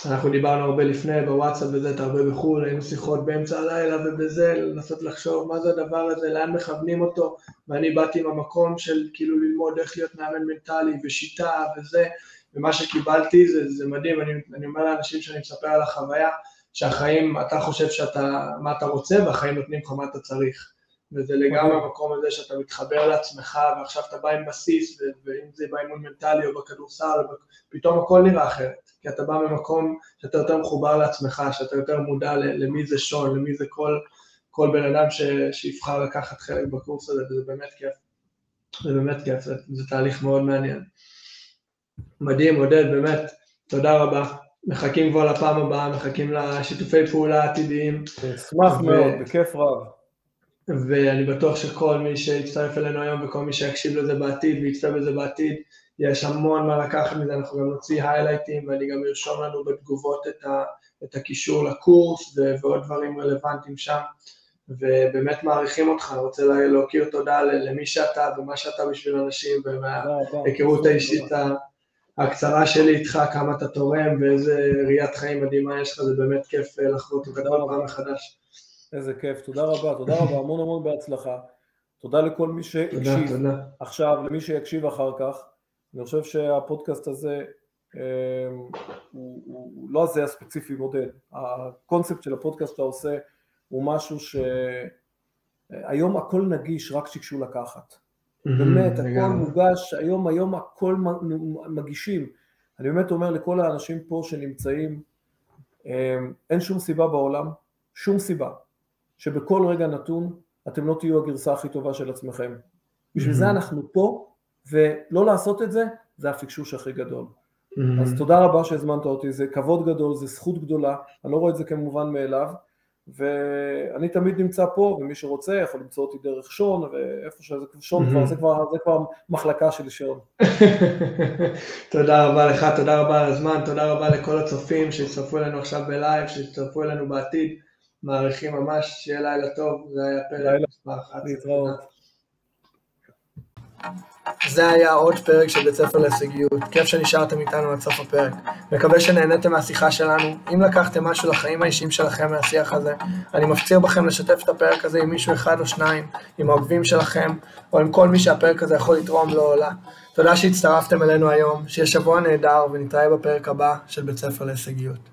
אנחנו דיברנו הרבה לפני בוואטסאפ וזה, אתה הרבה בחו"ל, היינו שיחות באמצע הלילה ובזה, לנסות לחשוב מה זה הדבר הזה, לאן מכוונים אותו, ואני באתי עם המקום של כאילו ללמוד איך להיות מאמן מנטלי ושיטה וזה, ומה שקיבלתי זה, זה מדהים, אני, אני אומר לאנשים שאני מספר על החוויה, שהחיים, אתה חושב שאתה, מה אתה רוצה, והחיים נותנים לך מה אתה צריך. וזה לגמרי המקום הזה שאתה מתחבר לעצמך, ועכשיו אתה בא עם בסיס, ואם זה באימון מנטלי או בכדורסל, פתאום הכל נראה אחרת. כי אתה בא ממקום שאתה יותר מחובר לעצמך, שאתה יותר מודע למי זה שון, למי זה כל, כל בן אדם ש, שיבחר לקחת חלק בקורס הזה, וזה באמת כיף. זה באמת כיף, זה, זה תהליך מאוד מעניין. מדהים, עודד, באמת, תודה רבה. מחכים כבר לפעם הבאה, מחכים לשיתופי פעולה עתידיים. אשמח ו... מאוד, בכיף רב. ואני בטוח שכל מי שיצטרף אלינו היום וכל מי שיקשיב לזה בעתיד ויצפה בזה בעתיד, יש המון מה לקחת מזה, אנחנו גם נוציא היילייטים ואני גם ארשום לנו בתגובות את, ה, את הקישור לקורס ועוד דברים רלוונטיים שם. ובאמת מעריכים אותך, אני רוצה להכיר תודה למי שאתה ומה שאתה בשביל אנשים, ומההיכרות האישית הקצרה שלי איתך, כמה אתה תורם ואיזה ראיית חיים מדהימה יש לך, זה באמת כיף לחוות אותה כל פעם מחדש. איזה כיף, תודה רבה, תודה רבה, המון המון בהצלחה. תודה לכל מי שהקשיב תודה, תודה. עכשיו, למי שיקשיב אחר כך. אני חושב שהפודקאסט הזה הוא, הוא, הוא לא הזה הספציפי מודל. הקונספט של הפודקאסט שאתה עושה הוא משהו שהיום הכל נגיש רק שיקשו לקחת. באמת, הכל מוגש, היום, היום הכל מגישים. אני באמת אומר לכל האנשים פה שנמצאים, אין שום סיבה בעולם, שום סיבה, שבכל רגע נתון אתם לא תהיו הגרסה הכי טובה של עצמכם. בשביל זה אנחנו פה, ולא לעשות את זה, זה הפקשוש הכי גדול. אז תודה רבה שהזמנת אותי, זה כבוד גדול, זה זכות גדולה, אני לא רואה את זה כמובן מאליו, ואני תמיד נמצא פה, ומי שרוצה יכול למצוא אותי דרך שון, ואיפה שזה, שון כבר, זה כבר, זה כבר מחלקה של שון. תודה רבה לך, תודה רבה על הזמן, תודה רבה לכל הצופים שהצטרפו אלינו עכשיו בלייב, שהצטרפו אלינו בעתיד. מעריכים ממש, שיהיה לילה טוב, זה היה פרק מספר 11. להתראות. זה היה עוד פרק של בית ספר להישגיות, כיף שנשארתם איתנו עד סוף הפרק. מקווה שנהניתם מהשיחה שלנו. אם לקחתם משהו לחיים האישיים שלכם מהשיח הזה, אני מפציר בכם לשתף את הפרק הזה עם מישהו אחד או שניים, עם האוהבים שלכם, או עם כל מי שהפרק הזה יכול לתרום לו או לה. תודה שהצטרפתם אלינו היום, שיהיה שבוע נהדר ונתראה בפרק הבא של בית ספר להישגיות.